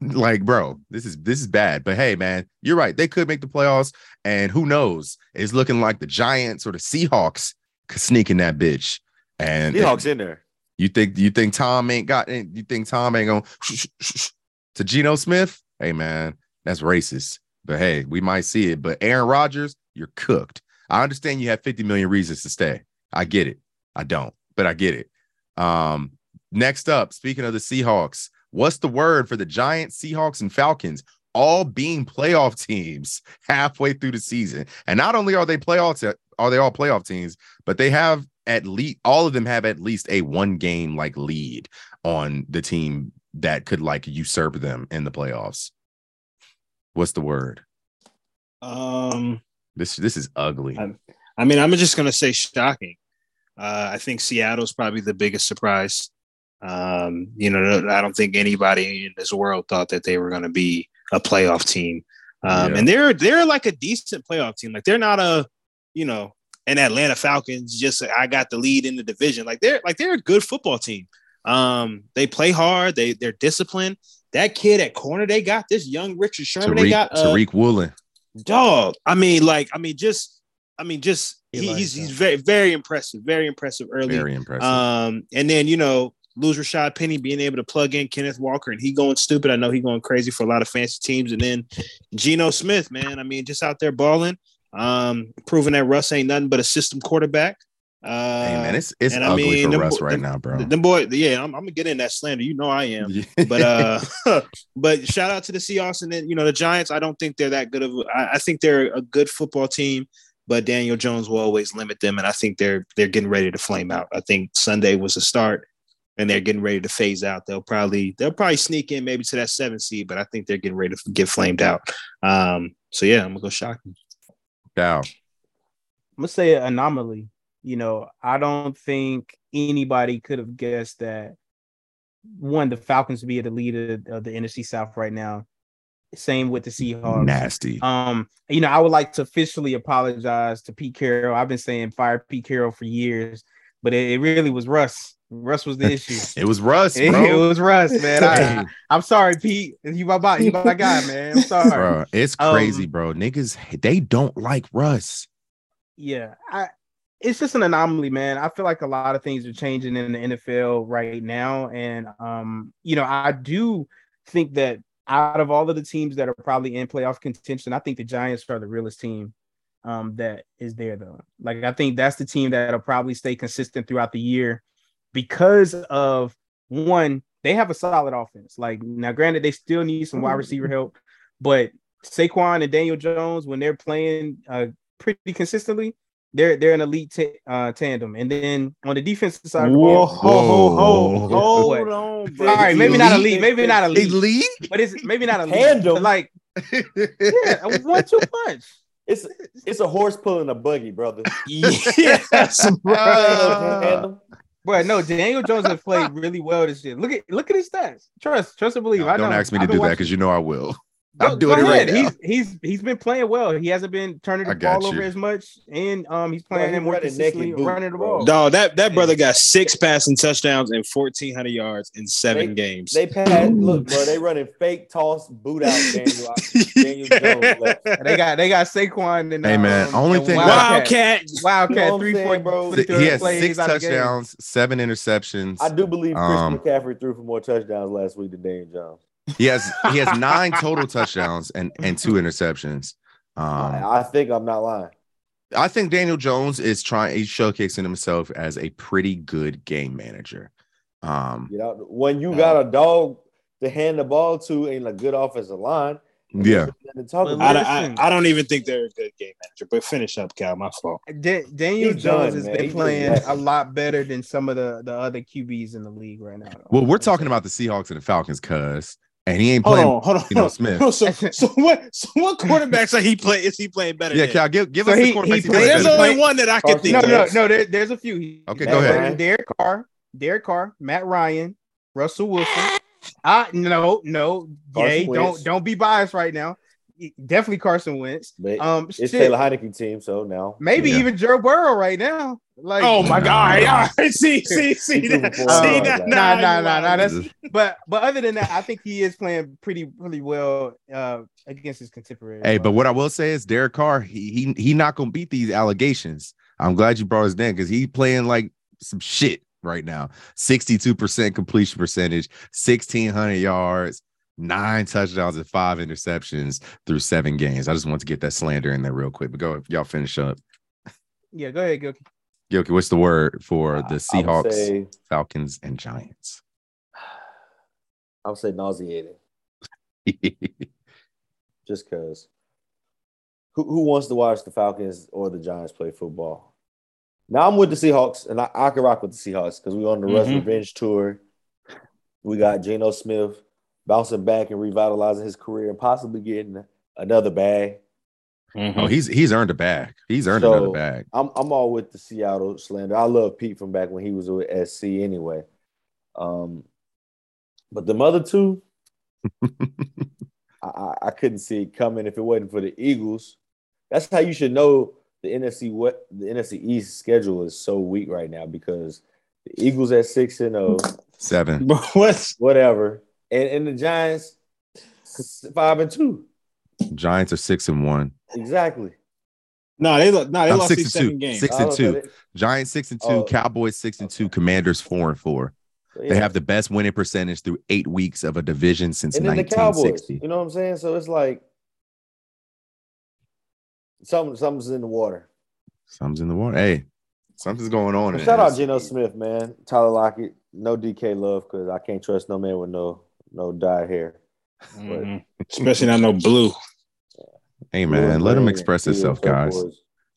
S4: like, bro, this is this is bad. But hey, man, you're right. They could make the playoffs, and who knows? It's looking like the Giants or the Seahawks could sneak in that bitch. And
S7: Seahawks in there.
S4: you think you think Tom ain't got you think Tom ain't going to Geno Smith? Hey man, that's racist. But hey, we might see it. But Aaron Rodgers, you're cooked. I understand you have 50 million reasons to stay. I get it. I don't, but I get it. Um, next up, speaking of the Seahawks, what's the word for the Giants, Seahawks, and Falcons? All being playoff teams halfway through the season. And not only are they playoff te- are they all playoff teams, but they have at least all of them have at least a one game like lead on the team that could like usurp them in the playoffs. What's the word?
S5: Um,
S4: This this is ugly.
S5: I'm- I mean, I'm just gonna say shocking. Uh, I think Seattle's probably the biggest surprise. Um, you know, I don't think anybody in this world thought that they were going to be a playoff team. Um,
S4: Yeah.
S5: And they're they're like a decent playoff team. Like they're not a, you know, an Atlanta Falcons. Just I got the lead in the division. Like they're like they're a good football team. Um, they play hard. They they're disciplined. That kid at corner they got this young Richard Sherman. they got uh,
S4: Tariq Woolen.
S5: dog. I mean, like, I mean, just, I mean, just
S6: He
S5: he, he's
S6: that.
S5: he's very very impressive, very impressive early.
S4: Very impressive.
S5: Um, and then you know, lose Rashad Penny being able to plug in Kenneth Walker and he going stupid. I know he going crazy for a lot of fancy teams. And then Geno Smith, man, I mean, just out there balling, um, proving that Russ ain't nothing but a system quarterback. Uh,
S4: hey man, it's it's
S5: and I
S4: ugly
S5: mean,
S4: for Russ
S5: bo-
S4: right
S5: them-
S4: now, bro.
S5: them boy, yeah, I'm, I'm gonna get in that slander. You know I am but uh but shout out to the Seahawks and then you know the Giants I don't think they're that good of I think they're a good football team but Daniel Jones will always limit them and I think they're they're getting ready to flame out I think Sunday was a start and they're getting ready to phase out they'll probably they'll probably sneak in maybe to that seven seed but I think they're getting ready to get flamed out um so yeah I'm gonna go shocking
S4: Dow.
S6: I'm gonna say an anomaly. You know, I don't think anybody could have guessed that one, the Falcons would be at the lead of, of the NFC South right now. Same with the Seahawks.
S4: Nasty.
S6: Um, you know, I would like to officially apologize to Pete Carroll. I've been saying fire Pete Carroll for years, but it, it really was Russ. Russ was the issue.
S4: It was Russ,
S6: it,
S4: bro.
S6: was Russ, man. I, am sorry, Pete. You my boy, you my guy, man. I'm sorry.
S4: bro, it's
S6: Um,
S4: crazy, bro. Niggas, they don't like Russ.
S6: Yeah, I it's just an anomaly, man. I feel like a lot of things are changing in the NFL right now, and um, you know, I do think that out of all of the teams that are probably in playoff contention, I think the Giants are the realest team um that is there though. Like I think that's the team that'll probably stay consistent throughout the year because of one, they have a solid offense. Like now, granted, they still need some wide receiver help, but Saquon and Daniel Jones, when they're playing uh pretty consistently, they're they're an elite ta- uh, tandem. And then on the defensive side, of the
S5: Whoa,
S6: ball,
S5: ho, ho, ho,
S4: Whoa.
S5: hold on, bro.
S6: all right, maybe not elite, maybe not elite,
S4: Elite?
S6: but it's maybe not elite.
S7: Tandem?
S6: But like, yeah, a one-two punch.
S7: It's it's a horse pulling a buggy, brother.
S5: yes, bro.
S6: But no, Daniel Jones has played really well this year. Look at look at his stats. Trust, trust and believe. I
S4: don't
S6: know.
S4: ask me to
S6: I've
S4: do that because you know I will.
S6: Go-
S4: I'm doing
S6: go
S4: it right
S6: ahead.
S4: now.
S6: He's he's he's been playing well. He hasn't been turning
S4: I
S6: the
S4: got
S6: ball over as much, and um, he's playing him more
S7: running
S6: consistently
S7: naked boot,
S6: running the ball.
S5: Dog, that that brother got six passing touchdowns and fourteen hundred yards in seven games.
S7: They pass. Look, bro, they running fake toss boot out Daniel, Daniel Jones left.
S6: They got they got Saquon and
S4: Hey, man,
S6: um,
S4: only
S6: and
S4: thing-
S6: Wildcat,
S5: Wildcat.
S6: Wildcat
S7: You know
S6: three
S7: saying,
S6: four
S7: bro?
S6: bro.
S4: he has six touchdowns, seven interceptions.
S7: I do believe Chris
S4: Um,
S7: McCaffrey threw for more touchdowns last week than Daniel Jones.
S4: He has he has nine total touchdowns and and two interceptions. Um,
S7: I, I think I'm not lying.
S4: I think Daniel Jones is trying. He's showcasing himself as a pretty good game manager. Um,
S7: You know, when you got a dog to hand the ball to in a good offensive line,
S4: yeah,
S7: to talk
S5: I, I, I don't even think they're a good game manager. But finish up, Cal. My fault.
S6: Da- Daniel
S7: He's
S6: Jones
S7: done,
S6: has
S7: man.
S6: been
S7: He's
S6: playing
S7: just-
S6: a lot better than some of the, the other QBs in the league right now.
S4: well, we're talking about the Seahawks and the Falcons, cuz, and he ain't
S5: Hold
S4: playing.
S5: on, hold on.
S4: you know,
S5: hold on.
S4: Smith.
S5: So, so what? So what quarterbacks are he play? Is he playing better?
S4: Yeah,
S5: than?
S4: Cal, give give
S6: So
S4: us
S6: he-
S4: the quarterbacks.
S6: he
S4: he plays
S5: There's only one that I can
S7: oh,
S5: think
S6: No,
S5: of.
S6: no, no. There, there's a few. He-
S4: Okay,
S6: Matt
S4: go ahead.
S6: Ryan, Derek Carr, Derek Carr, Matt Ryan, Russell Wilson. I no, no,
S7: Carson
S6: yay, don't don't be biased right now. Definitely Carson Wentz.
S7: But
S6: Um,
S7: it's
S6: shit,
S7: Taylor Heinicke team, so now
S6: maybe
S4: Yeah.
S6: even Joe Burrow right now. Like,
S5: Oh my God! Yeah. See, see, see, that. see that?
S7: yards.
S6: Nah,
S5: Nah,
S6: nah, nah, nah. That's but but other than that, I think he is playing pretty really well uh against his contemporaries.
S4: Hey, but what I will say is Derek Carr, he he he not gonna beat these allegations. I'm glad you brought his name because he's playing like some shit right now. 62% completion percentage, 1600 yards. Nine touchdowns and five interceptions through seven games. I just want to get that slander in there real quick. But go, y'all finish up.
S6: Yeah, go ahead, Gilkey.
S4: Gilkey, what's the word for the Seahawks,
S7: say,
S4: Falcons, and Giants?
S7: I would say nauseating, just because. Who, who wants to watch the Falcons or the Giants play football? Now I'm with the Seahawks, and I, I can rock with the Seahawks because we're on the Russ
S5: Mhm.
S7: Revenge tour. We got Geno Smith bouncing back and revitalizing his career and possibly getting another bag.
S5: Mhm.
S4: oh, he's he's earned a bag. He's earned another
S7: So-
S4: bag.
S7: I'm I'm all with the Seattle slander. I love Pete from back when he was with SC anyway. Um, but the other two, I, I, I couldn't see it coming if it wasn't for the Eagles. That's how you should know the NFC what the NFC East schedule is so weak right now because the Eagles at six and oh,
S4: Seven.
S5: Bro, what's
S7: whatever, and, and the Giants five and two.
S4: Giants are six and one.
S7: Exactly.
S5: no? They lo- no, they
S4: I'm
S5: lost
S4: six and two.
S5: games.
S4: Six and two. Giants six and two.
S7: Oh,
S4: Cowboys six and two. Commanders four and four.
S7: so
S4: They have the best winning percentage through eight weeks of a division since
S7: and then the Cowboys.
S4: 1960.
S7: You know what I'm saying? So it's like something something's in the water.
S4: Something's in the water. Hey, something's going on. in
S7: Shout out Geno Smith, man. Tyler Lockett, no DK love because I can't trust no man with no no dye hair.
S5: Mhm. Especially not no blue.
S4: Hey man, let him express himself, guys.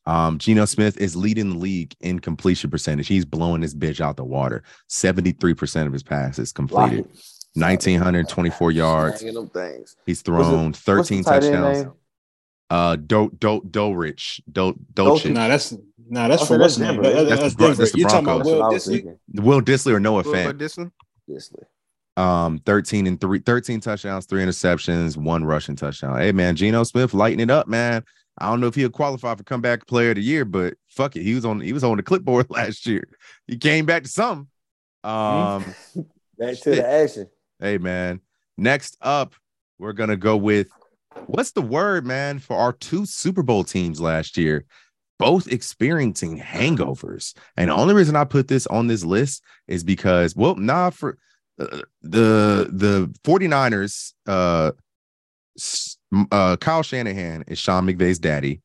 S4: Um, Geno Smith is leading the league in completion percentage. He's blowing this bitch out the water. 73% of his passes completed.
S7: Lockett.
S4: 1,924 yards.
S7: Slanging them things.
S4: He's thrown
S7: What's
S4: 13 touchdowns.
S7: name?
S4: Uh, Do Do Dolrich, Do
S7: Dulcich.
S4: Dulcich,
S5: No, that's no, that's
S7: Oh,
S5: for
S7: so
S5: what's
S7: that's
S5: his name?
S7: Denver.
S5: That-
S4: That's
S5: That's
S4: the that's the
S5: You talking about
S4: Broncos.
S7: That's what I
S5: Will
S7: was Dissly?
S4: Will Dissly or Noah
S6: Will
S4: Fant.
S7: Dissly?
S4: Um, 13 and three, 13 touchdowns, three interceptions, one rushing touchdown. Hey man, Geno Smith lighting it up, man. I don't know if he'll qualify for comeback player of the year, but fuck it. He was on he was on the clipboard last year. He came back to something. Um,
S7: Back to the action.
S4: hey man. Next up, we're gonna go with what's the word, man, for our two Super Bowl teams last year, both experiencing hangovers. And the only reason I put this on this list is because, well, nah, for the the 49ers, uh, uh, Kyle Shanahan is Sean McVay's daddy.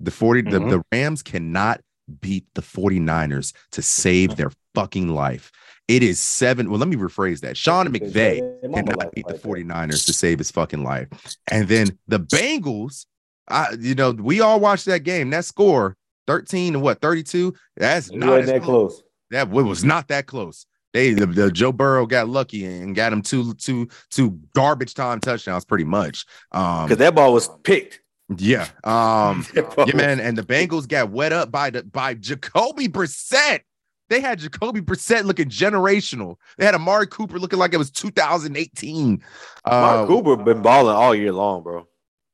S4: The 40 the,
S5: Mhm.
S4: the Rams cannot beat the 49ers to save their fucking life. It is seven. Well, let me rephrase that. Sean McVay cannot beat the
S7: like that.
S4: 49ers to save his fucking life. And then the Bengals, I you know, we all watched that game. That score 13 and what 32. That's not
S7: that close.
S4: That wa- was not that close. They the, the Joe Burrow got lucky and got him two two two garbage time touchdowns pretty much. Um
S7: Because that ball was picked.
S4: yeah. Um yeah, man, and the Bengals got wet up by the by Jacoby Brissett. They had Jacoby Brissett looking generational. They had Amari Cooper looking like it was 2018.
S7: Mark
S4: Uh,
S7: Cooper been balling all year long, bro.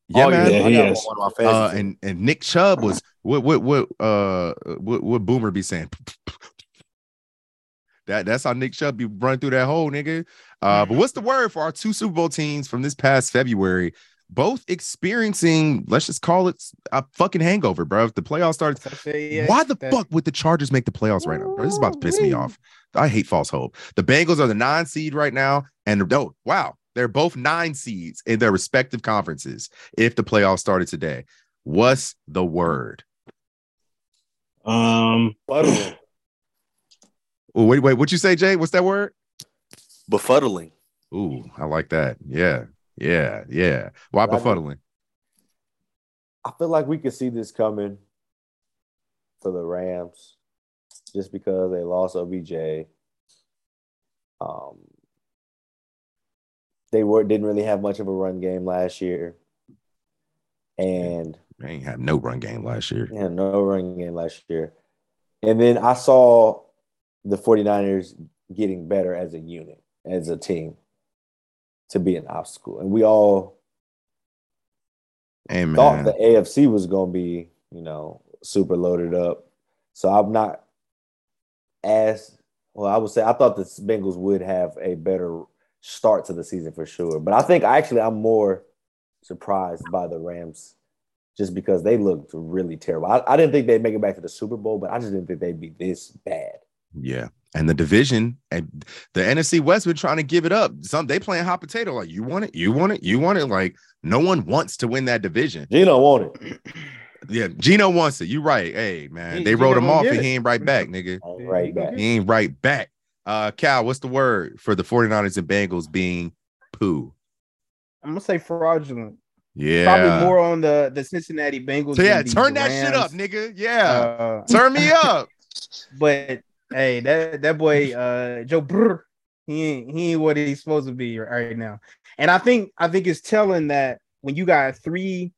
S4: yeah,
S7: all
S4: man.
S5: Yeah, he is.
S7: one of my
S4: Uh, and and Nick Chubb was what what what uh what what Boomer be saying. That that's how Nick Chubb be running through that hole, nigga. Uh, but what's the word for our two Super Bowl teams from this past February? Both experiencing, let's just call it a fucking hangover, bro. If the playoffs started,
S6: So yeah,
S4: why the
S6: that-
S4: fuck would the Chargers make the playoffs right now? Bro? This is about to piss me off. I hate false hope. The Bengals are the nine seed right now, and oh wow, they're both nine seeds in their respective conferences. If the playoffs started today, what's the word?
S5: Um,
S4: Oh, wait, wait, what'd you say, Jay? What's that word?
S7: Befuddling.
S4: Ooh, I like that. Yeah, yeah, yeah. Why
S7: Like-
S4: befuddling?
S7: I feel like we could see this coming for the Rams just because they lost OBJ. Um, they were didn't really have much of a run game last year, and
S4: They ain't had no run game last year.
S7: Yeah, no run game last year. And then I saw the 49ers getting better as a unit, as a team, to be an obstacle. And we all
S4: man,
S7: thought the AFC was going to be, you know, super loaded up. So I'm not as well. I would say I thought the Bengals would have a better start to the season for sure. But I think actually I'm more surprised by the Rams just because they looked really terrible. I, I didn't think they'd make it back to the Super Bowl, but I just didn't think they'd be this bad.
S4: Yeah. and the division and the NFC West been trying to give it up. Some they playing hot potato. Like you want it, you want it, you want it. Like no one wants to win that division.
S7: Geno want it.
S4: Yeah, Geno wants it. You right. Hey man,
S6: He-
S4: they
S6: Geno
S4: wall him off and
S6: it.
S4: he ain't right back, nigga.
S7: All right back.
S4: He ain't right back. Uh Cal, what's the word for the 49ers and Bengals being poo?
S6: I'm gonna say fraudulent.
S4: Yeah.
S6: Probably more on the the Cincinnati Bengals.
S4: So yeah, turn that shit up, nigga. Yeah.
S6: Uh,
S4: turn me up.
S6: but hey, that that boy uh Joe Brr, he ain't he ain't what he's supposed to be right now. And I think I think it's telling that when you got three,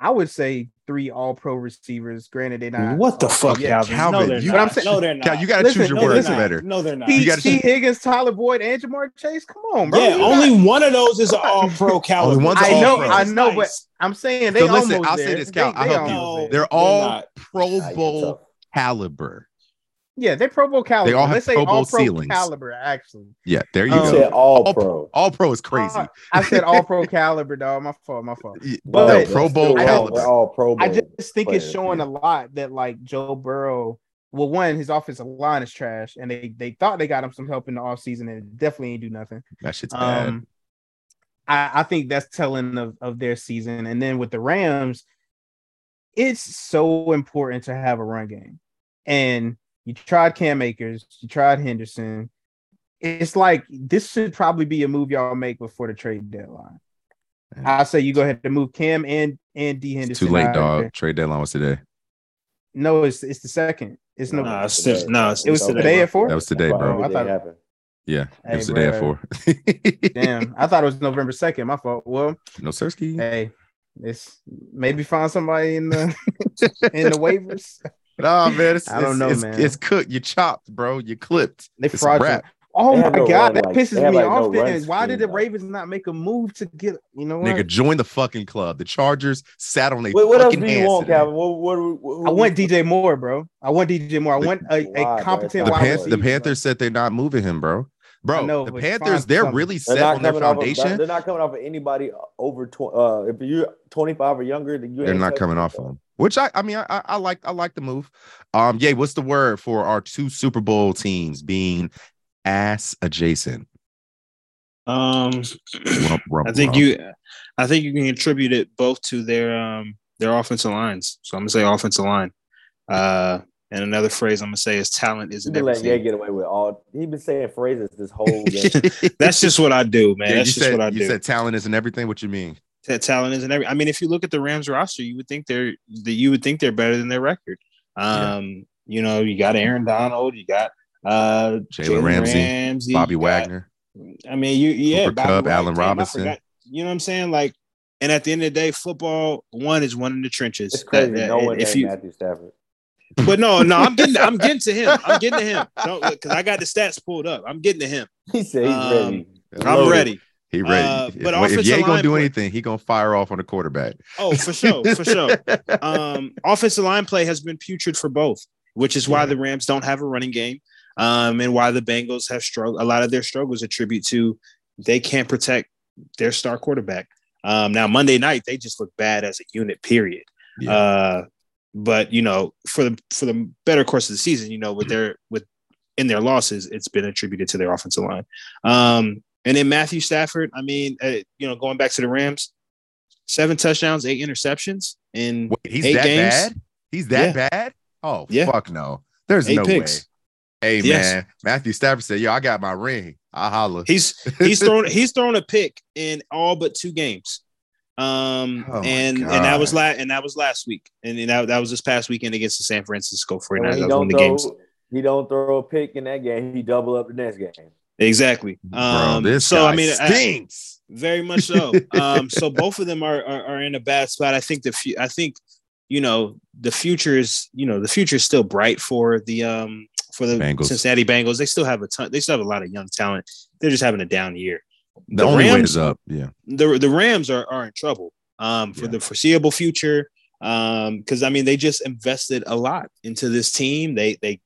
S6: I would say three all pro receivers. Granted, they're not
S5: What the fuck,
S6: Yeah,
S5: Calvin?
S4: Calvin,
S5: no, they're
S4: you-
S5: not.
S6: But I'm saying-
S5: no, they're not.
S4: Cal, you gotta
S6: Listen,
S4: choose your
S6: no,
S4: words better.
S5: No, they're not.
S6: T,
S4: You
S6: T
S4: choose-
S6: Higgins, Tyler Boyd, and Ja'Marr Chase. Come on, bro.
S5: yeah,
S6: You
S5: only
S6: got-
S5: one of those is an all pro caliber.
S4: Only one's
S6: I know,
S4: all-pro.
S6: I know, but I'm saying they
S4: So listen,
S6: almost
S4: I'll say this, Cal,
S6: They,
S4: I'll help you. They're
S5: They're
S4: all. Pro Bowl caliber.
S6: Yeah, they're Pro Bowl caliber.
S4: They all have
S6: Let's say
S4: Pro Bowl
S6: all pro
S4: ceilings.
S6: caliber. Actually,
S4: Yeah, there you
S6: Um,
S4: go.
S7: said all
S4: All
S7: pro.
S4: All pro is crazy.
S6: Uh, I said all pro caliber, dog. My fault. My fault. But-
S4: no,
S7: that's
S4: Pro
S7: still
S4: Bowl
S7: wrong.
S4: caliber.
S7: We're all pro Bowl.
S6: I just think it's showing
S7: yeah.
S6: a lot that like Joe Burrow. Well, one, his offensive line is trash, and they they thought they got him some help in the offseason, and it definitely ain't do nothing.
S4: That shit's bad.
S6: Um, I, I think that's telling of, of their season. And then with the Rams, it's so important to have a run game. And you tried Cam Akers, you tried Henderson. It's like this should probably be a move y'all make before the trade deadline.
S4: Yeah.
S6: I say you go ahead and move Cam and and D Henderson.
S4: Too late,
S6: out there.
S4: dog. Trade deadline was today.
S6: No, it's it's the second. It's no.
S5: Nah, it's still, no, it's,
S6: It was
S5: it's
S6: today at four?
S4: That was today,
S7: That's
S4: bro.
S6: I thought-
S7: happened.
S4: Yeah, it was
S6: Hey,
S4: today at four.
S6: Damn, I thought it was November second. My fault. Well,
S4: no Sirski.
S6: hey, it's maybe find somebody in the in the waivers.
S4: Nah, man. It's,
S6: I don't
S4: it's-
S6: know,
S4: it's,
S6: man.
S4: It's cooked. You chopped, bro. You clipped.
S6: They
S4: It's
S6: fraudulent. Oh
S7: They
S6: my
S7: no
S6: god,
S7: run,
S6: that
S7: like-
S6: pisses me
S7: like,
S6: off.
S7: run
S6: then why did the. Ravens not make a move to get you know what?
S4: Nigga, join the fucking club. The Chargers sat on their
S7: Wait, what else do you want,
S4: today.
S7: Calvin? What, what, what,
S6: I want DJ Moore, bro. I want DJ Moore. I want a, a
S7: bro?
S6: competent
S4: The,
S6: wide
S7: Pan-
S4: Pan- the Panthers said they're not moving him, bro. Bro,
S6: I know,
S4: the Panthers, they're
S6: something.
S4: really
S7: They're
S4: set on their
S7: coming off. Of,
S4: foundation.
S7: they're not coming off of anybody over twenty. Uh, if you're twenty five or younger, then you
S4: they're
S7: ain't
S4: not coming off of him. Which I, I mean, I, I, I like, I like the move. Um, yeah. What's the word for our two Super Bowl teams being ass adjacent?
S5: Um,
S4: Rump, rump,
S5: I think
S4: rump.
S5: you, I think you can attribute it both to their um their offensive lines. So I'm gonna say offensive line. Uh, and another phrase I'm gonna say is talent isn't
S7: been letting Ye get away with all. He been saying phrases this whole game.
S5: That's just what I do, man.
S4: Yeah,
S5: That's
S4: you
S5: just
S4: said,
S5: what I
S4: you
S5: do.
S4: said talent isn't everything. What you mean?
S5: That talent isn't every. I mean, if you look at the Rams roster, you would think they're that you would think they're better than their record. Um, you know, you got Aaron Donald, you got uh
S4: Jalen Ramsey,
S5: Ramsey,
S4: Bobby
S5: you got-
S4: Wagner.
S5: I mean, you yeah,
S4: Cooper
S5: Bobby Wagner,
S4: Allen Robinson.
S5: forgot. You know what I'm saying? Like, and at the end of the day, football one is one in the trenches.
S7: It's crazy.
S5: That- that-
S7: no one
S5: if you,
S7: Matthew Stafford.
S5: but no, no, I'm getting, I'm getting to him. I'm getting to him. Don't because I got the stats pulled up. I'm getting to him.
S7: He said he's
S5: Um,
S7: ready.
S5: I'm ready.
S4: He ready.
S5: Uh, but
S4: if
S5: offensive
S4: Ye gonna do
S5: play-
S4: anything, he gonna fire off on the quarterback.
S5: Oh, for sure, for sure. um, offensive line play has been putrid for both, which is why
S4: Yeah.
S5: the Rams don't have a running game, um, and why the Bengals have struggled. A lot of their struggles attribute to they can't protect their star quarterback. Um, now Monday night they just look bad as a unit. Period.
S4: Yeah.
S5: Uh, but you know, for the for the better course of the season, you know, with their with in their losses, it's been attributed to their offensive line. Um, and then Matthew Stafford, I mean, uh, you know, going back to the Rams, seven touchdowns, eight interceptions, and
S4: Wait, he's
S5: eight
S4: that
S5: games?
S4: bad? He's that bad? Oh
S5: Yeah.
S4: fuck no. There's
S5: Eight
S4: no
S5: picks.
S4: way. Hey
S5: Yes.
S4: man, Matthew Stafford said, "Yo, I got my ring. I holla."
S5: he's he's thrown he's thrown a pick in all but two games. Um
S4: Oh my
S5: and and that was
S4: God.
S5: last and that was last week. And, and that, that was this past weekend against the San Francisco
S7: And
S5: 49ers.
S7: when he
S5: That was one
S7: don't
S5: the
S7: throw,
S5: games.
S7: he don't throw a pick in that game. He double up the next game.
S5: Exactly.
S4: Bro,
S5: Um
S4: this
S5: so I mean I- Very much so. um, so both of them are, are are in a bad spot. I think the fu- I think you know the future is you know the future is still bright for the um for the
S4: Bengals.
S5: Cincinnati Bengals. They still have a ton. They still have a lot of young talent. They're just having a down year.
S4: the, only way is up. Yeah.
S5: The the Rams are are in trouble um for
S4: Yeah.
S5: the foreseeable future. Um, because I mean they just invested a lot into this team. They they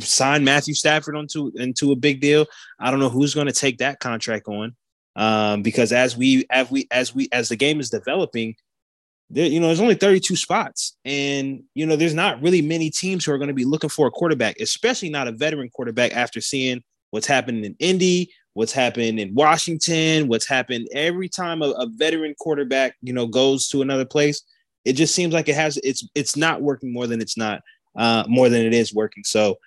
S5: signed Matthew Stafford onto into a big deal. I don't know who's going to take that contract on. Um, because as we as we as we as the game is developing, there, you know, there's only 32 spots, and you know, there's not really many teams who are going to be looking for a quarterback, especially not a veteran quarterback after seeing what's happened in Indy, what's happened in Washington, what's happened every time a, a veteran quarterback, you know, goes to another place. It just seems like it has it's it's not working more than it's not uh more than it is working. So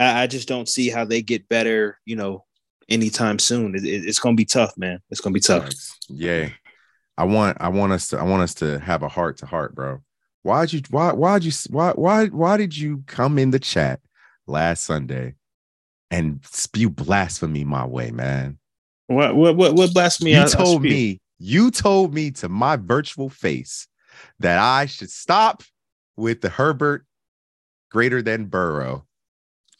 S5: I, I just don't see how they get better, you know, anytime soon. It, it, it's gonna be tough, man. It's gonna be tough.
S4: Yeah. I want I want us to I want us to have a heart to heart, bro. Why'd you why why'd you why why why did you come in the chat last Sunday and spew blasphemy my way, man?
S5: What what what, what blasphemy?
S4: You
S5: I- I
S4: told
S5: spew?
S4: me, you told me to my virtual face that I should stop with the Herbert greater than Burrow.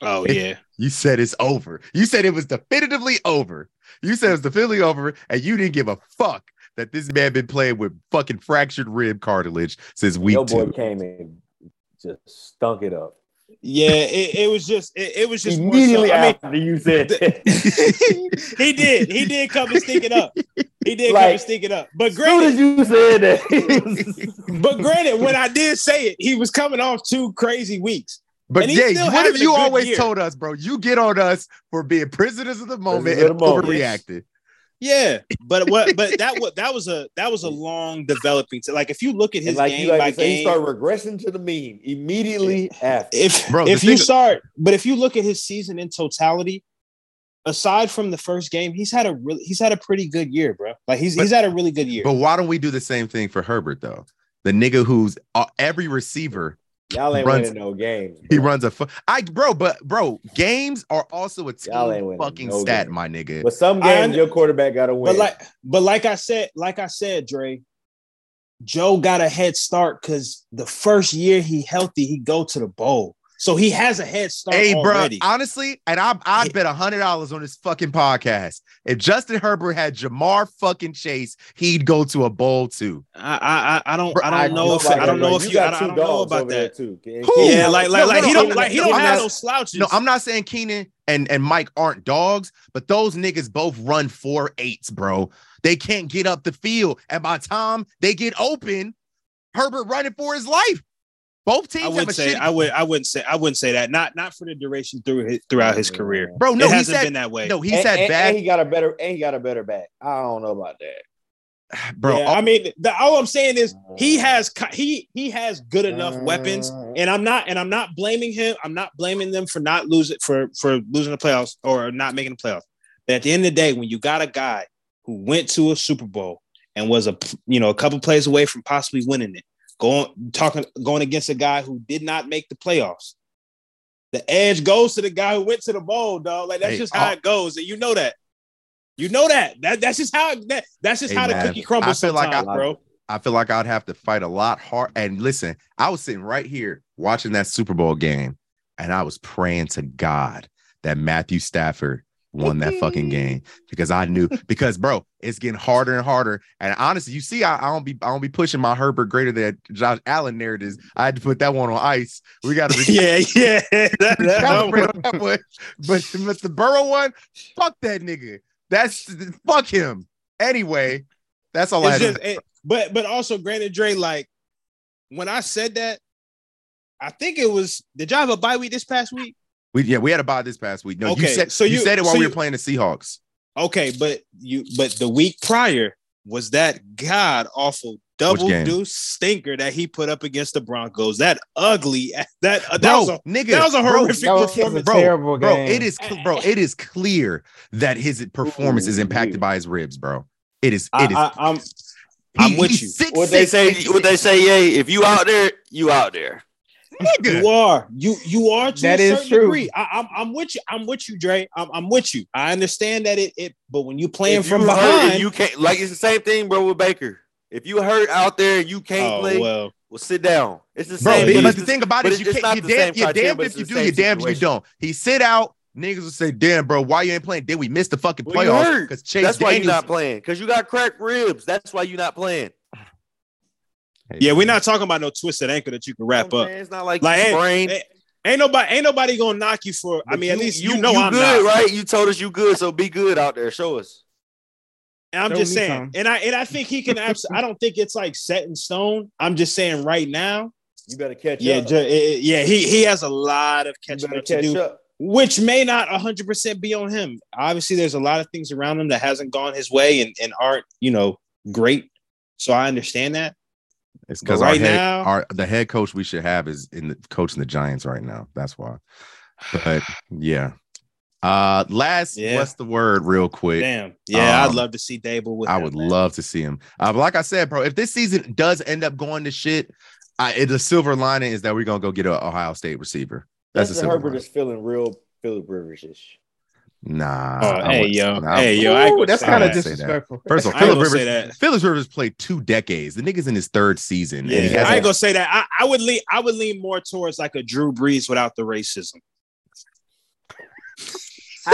S5: Oh
S4: It-
S5: yeah.
S4: You said it's over. You said it was definitively over. You said it was definitively over, and you didn't give a fuck that this man been playing with fucking fractured rib cartilage since week
S7: Your boy
S4: two.
S7: came in, just stunk it up
S5: Yeah, it, it was just it, it was just
S7: immediately
S5: so, I mean,
S7: after you said that.
S5: he did. He did come and stick it up. He did come
S7: Like,
S5: and stick it up. But
S7: As soon as
S5: granted,
S7: you said that,
S5: but granted, when I did say it, he was coming off two crazy weeks.
S4: But
S5: And he's
S4: yeah, what have you always
S5: year.
S4: told us, bro? You get on us for being prisoners of the moment
S7: Prisoners of
S4: and
S7: the moment.
S4: overreacting.
S5: Yeah, but what? But that was that was a that was a long developing. To, like if you look at his
S7: and like
S5: game
S7: you like
S5: by
S7: to say, he
S5: game,
S7: started regressing to the mean immediately after.
S5: if
S4: Bro,
S5: if you
S4: thing-
S5: start, but if you look at his season in totality, aside from the first game, he's had a really he's had a pretty good year, bro. Like he's
S4: But-
S5: he's had a really good year.
S4: But why don't we do the same thing for Herbert though? The nigga who's uh, every receiver
S7: Y'all ain't
S4: runs-
S7: winning no games.
S4: he runs a fu- I bro, but bro, games are also a
S7: Y'all
S4: team fucking
S7: no
S4: stat,
S7: games.
S4: my nigga.
S7: But some games
S5: under-
S7: your quarterback got to win.
S5: But like, but like I said, like I said, Dre, Joe got a head start because the first year he healthy, he go to the bowl, so he has a head start
S4: Hey, bro,
S5: already.
S4: honestly, and I I'd bet a hundred dollars on this fucking podcast. If Justin Herbert had Ja'Marr fucking Chase, he'd go to a bowl too.
S5: I, I I don't I don't know if I don't know if you, I,
S7: got two
S5: don't know
S7: dogs
S5: about
S7: over there
S5: that.
S7: too.
S4: Who?
S5: Yeah, like like
S4: No,
S5: like
S4: no,
S5: he
S4: no,
S5: don't like he don't have no slouches.
S4: No, I'm not saying Keenan and, and Mike aren't dogs, but those niggas both run four eights, bro. They can't get up the field. And by the time they get open, Herbert running for his life. Both teams
S5: I
S4: have a
S5: wouldn't say
S4: shit.
S5: I would I wouldn't say I wouldn't say that. Not not for the duration through his, throughout his career.
S4: bro, no,
S5: it
S4: he
S5: hasn't
S4: said
S5: been that way.
S4: no, he's
S7: and,
S4: said
S7: and-
S4: bad,
S7: and he got a better and he got a better back. I don't know about that.
S4: bro.
S5: Yeah, I mean, the, all I'm saying is he uh. has he he has good enough weapons, uh. and I'm not and I'm not blaming him. I'm not blaming them for not losing for for losing the playoffs or not making the playoffs. But at the end of the day, when you got a guy who went to a Super Bowl and was a you know a couple plays away from possibly winning it, going talking going against a guy who did not make the playoffs, the edge goes to the guy who went to the bowl, dog. Like that's
S4: Hey,
S5: just how
S4: uh,
S5: it goes, and you know that. You know that. That that's just how that, that's just
S4: Hey,
S5: how the cookie crumbles
S4: I feel like
S7: I-
S5: bro.
S4: I feel like I'd have to fight a lot hard. And listen, I was sitting right here watching that Super Bowl game, and I was praying to God that Matthew Stafford won that fucking game because I knew because bro, it's getting harder and harder. And honestly, you see, I, I don't be I don't be pushing my Herbert greater than Josh Allen narratives. I had to put that one on ice. We got to be-
S5: yeah, yeah. That- that-
S4: that one. But but the Burrow one, fuck that nigga. That's fuck him. Anyway, that's all I
S5: it's
S4: had.
S5: just, it- eh, but but also, granted, Dre, like when I said that, I think it was. Did y'all have a bye week this past week?
S4: We yeah, we had a bye this past week. No, you said
S5: so
S4: you,
S5: you-
S4: said it while
S5: so
S4: we
S5: you-
S4: were playing the Seahawks.
S5: Okay, but you but the week prior was that god awful double
S4: game?
S5: deuce stinker that he put up against the Broncos. That ugly that uh, that
S4: Bro,
S5: was a
S4: nigga,
S5: that was a
S4: bro,
S5: horrific
S6: That was a
S5: performance.
S4: bro,
S6: terrible
S4: bro, it is bro, it is clear that his performance is impacted by his ribs, bro. It is
S5: I,
S4: it is
S5: I, I'm I'm with you.
S4: Six,
S8: What they
S4: six,
S8: say, what they say, yeah. If you out there, you out there.
S4: Nigga.
S5: You are. You you are to
S6: That
S5: a
S6: is
S5: certain
S6: true.
S5: degree. I, I'm I'm with you. I'm with you, Dre. I'm, I'm with you. I understand that it it but when you playing
S8: If
S5: from
S8: you
S5: behind,
S8: you can't like it's the same thing, bro, with Baker. If you hurt out there and you can't
S5: oh,
S8: play, well,
S5: well.
S8: sit down. It's the
S4: Bro,
S8: same.
S4: but,
S8: but
S4: the thing about it is you can't you damn
S8: same
S4: you
S8: criteria,
S4: damned if you do, you
S8: same
S4: damned if you don't. He sit out, niggas will say, damn, bro, why you ain't playing? Then we missed the fucking
S8: Well,
S4: playoffs because Chase
S8: That's why you're not playing because you got cracked ribs. That's why you're not playing.
S5: Yeah, we're not talking about no twisted ankle that you can wrap
S8: You
S5: up.
S8: I'm? It's not like,
S5: Like,
S8: you
S5: hey,
S8: sprained.
S5: hey, Ain't nobody ain't nobody gonna knock you for I
S8: But
S5: mean, at least you, know
S8: you
S5: I'm
S8: good,
S5: not.
S8: right? You told us you good, so be good out there. Show us.
S5: And I'm
S6: Throw
S5: just saying,
S6: some.
S5: and I and I think he can. Abs- I don't think it's like set in stone. I'm just saying right now.
S7: You better catch
S5: Yeah,
S7: up.
S5: ju- eh, yeah. He he has a lot of catching
S7: better
S5: up to
S7: catch
S5: do,
S7: up.
S5: which may not 100 percent be on him. Obviously, there's a lot of things around him that hasn't gone his way and and aren't you know great. So I understand that.
S4: It's because our
S5: right
S4: head,
S5: now-
S4: our the head coach we should have is in the coaching the Giants right now. That's why. But yeah. Uh last
S5: Yeah.
S4: what's the word real quick?
S5: Damn. Yeah,
S4: Um,
S5: I'd love to see Daboll with.
S4: I
S5: him,
S4: would
S5: man.
S4: love to see him. Uh, like I said, bro, if this season does end up going to shit, I, it, the silver lining is that we're gonna go get an Ohio State receiver. That's the
S7: Justin
S4: silver
S7: Herbert
S4: lining.
S7: is feeling real Philip Rivers-ish.
S4: Nah.
S5: Oh, hey
S4: wouldn't-
S5: yo,
S4: nah,
S5: hey yo,
S6: Ooh,
S5: gonna
S6: that's kind of
S5: that.
S6: disrespectful.
S4: First of all,
S5: I
S4: Philip Rivers,
S5: that.
S4: Philip Rivers played two decades. The nigga's in his third season. and he
S5: Yeah,
S4: hasn't-
S5: I ain't gonna say that. I, I would lean. I would lean more towards like a Drew Brees without the racism.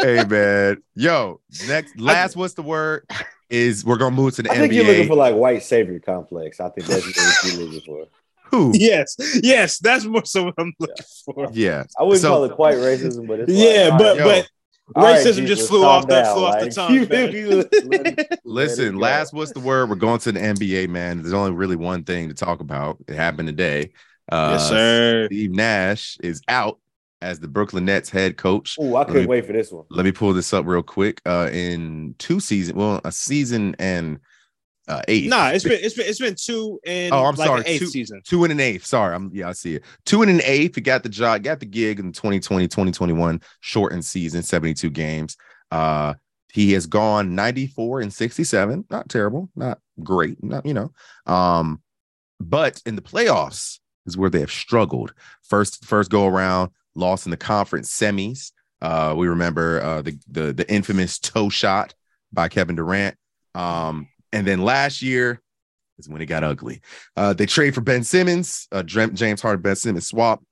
S4: hey man, yo, next last what's the word is we're gonna move to the
S7: I think you're looking for like white savior complex. I think that's what you're looking for.
S4: Who?
S5: Yes, yes, that's more so what I'm looking for.
S4: Yeah,
S7: I wouldn't
S4: So-
S7: call it quite racism, but it's
S5: Yeah,
S7: like,
S5: but
S4: yo,
S5: but
S7: all right,
S5: racism
S7: Jesus,
S5: just flew off that
S7: down,
S5: flew off the
S7: like,
S5: tongue.
S7: you- let it- let
S4: Listen, last what's the word? We're going to the NBA, man. There's only really one thing to talk about. It happened today. Uh,
S5: yes, sir.
S4: Steve Nash is out as the Brooklyn Nets head coach.
S7: Oh, I couldn't
S4: me-
S7: wait for this one.
S4: Let me pull this up real quick. Uh, in two seasons, well, a season and uh, eight.
S5: Nah, it's been it's been it's been two and
S4: Oh, I'm
S5: like
S4: sorry,
S5: eighth
S4: two-
S5: season.
S4: two and an eighth. Sorry, I'm yeah, I see it. Two and an eighth. He got the job, got the gig in 2020, 2021 shortened season, 72 games. Uh he has gone 94 and 67. Not terrible, not great, not you know. Um, but in the playoffs is where they have struggled. First, first go around, lost in the conference semis. Uh, we remember uh the the the infamous toe shot by Kevin Durant. Um, and then last year is when it got ugly. Uh, they trade for Ben Simmons, uh, James Harden, Ben Simmons swap.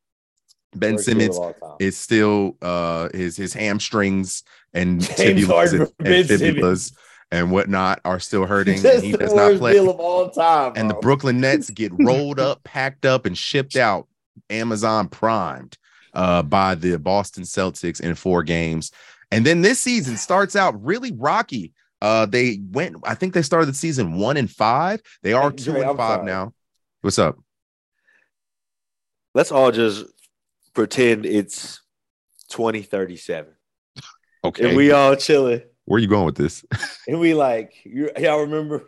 S4: Ben Simmons
S7: of all time.
S4: is still uh his his hamstrings and
S7: James
S4: tibulas and, and and whatnot are still hurting.
S7: That's
S4: and he does not play.
S7: deal of all time.
S4: And the. Brooklyn Nets get rolled up, packed up, and shipped out Amazon primed uh, by the Boston Celtics in four games. And then this season starts out really rocky. Uh, they went, I think they started the season one and five. They are two
S7: Dre,
S4: and
S7: I'm
S4: five
S7: sorry.
S4: now. What's up?
S8: Let's all just pretend it's 2037.
S4: Okay.
S8: And we all chilling.
S4: Where are you going with this?
S7: And we like, you, y'all remember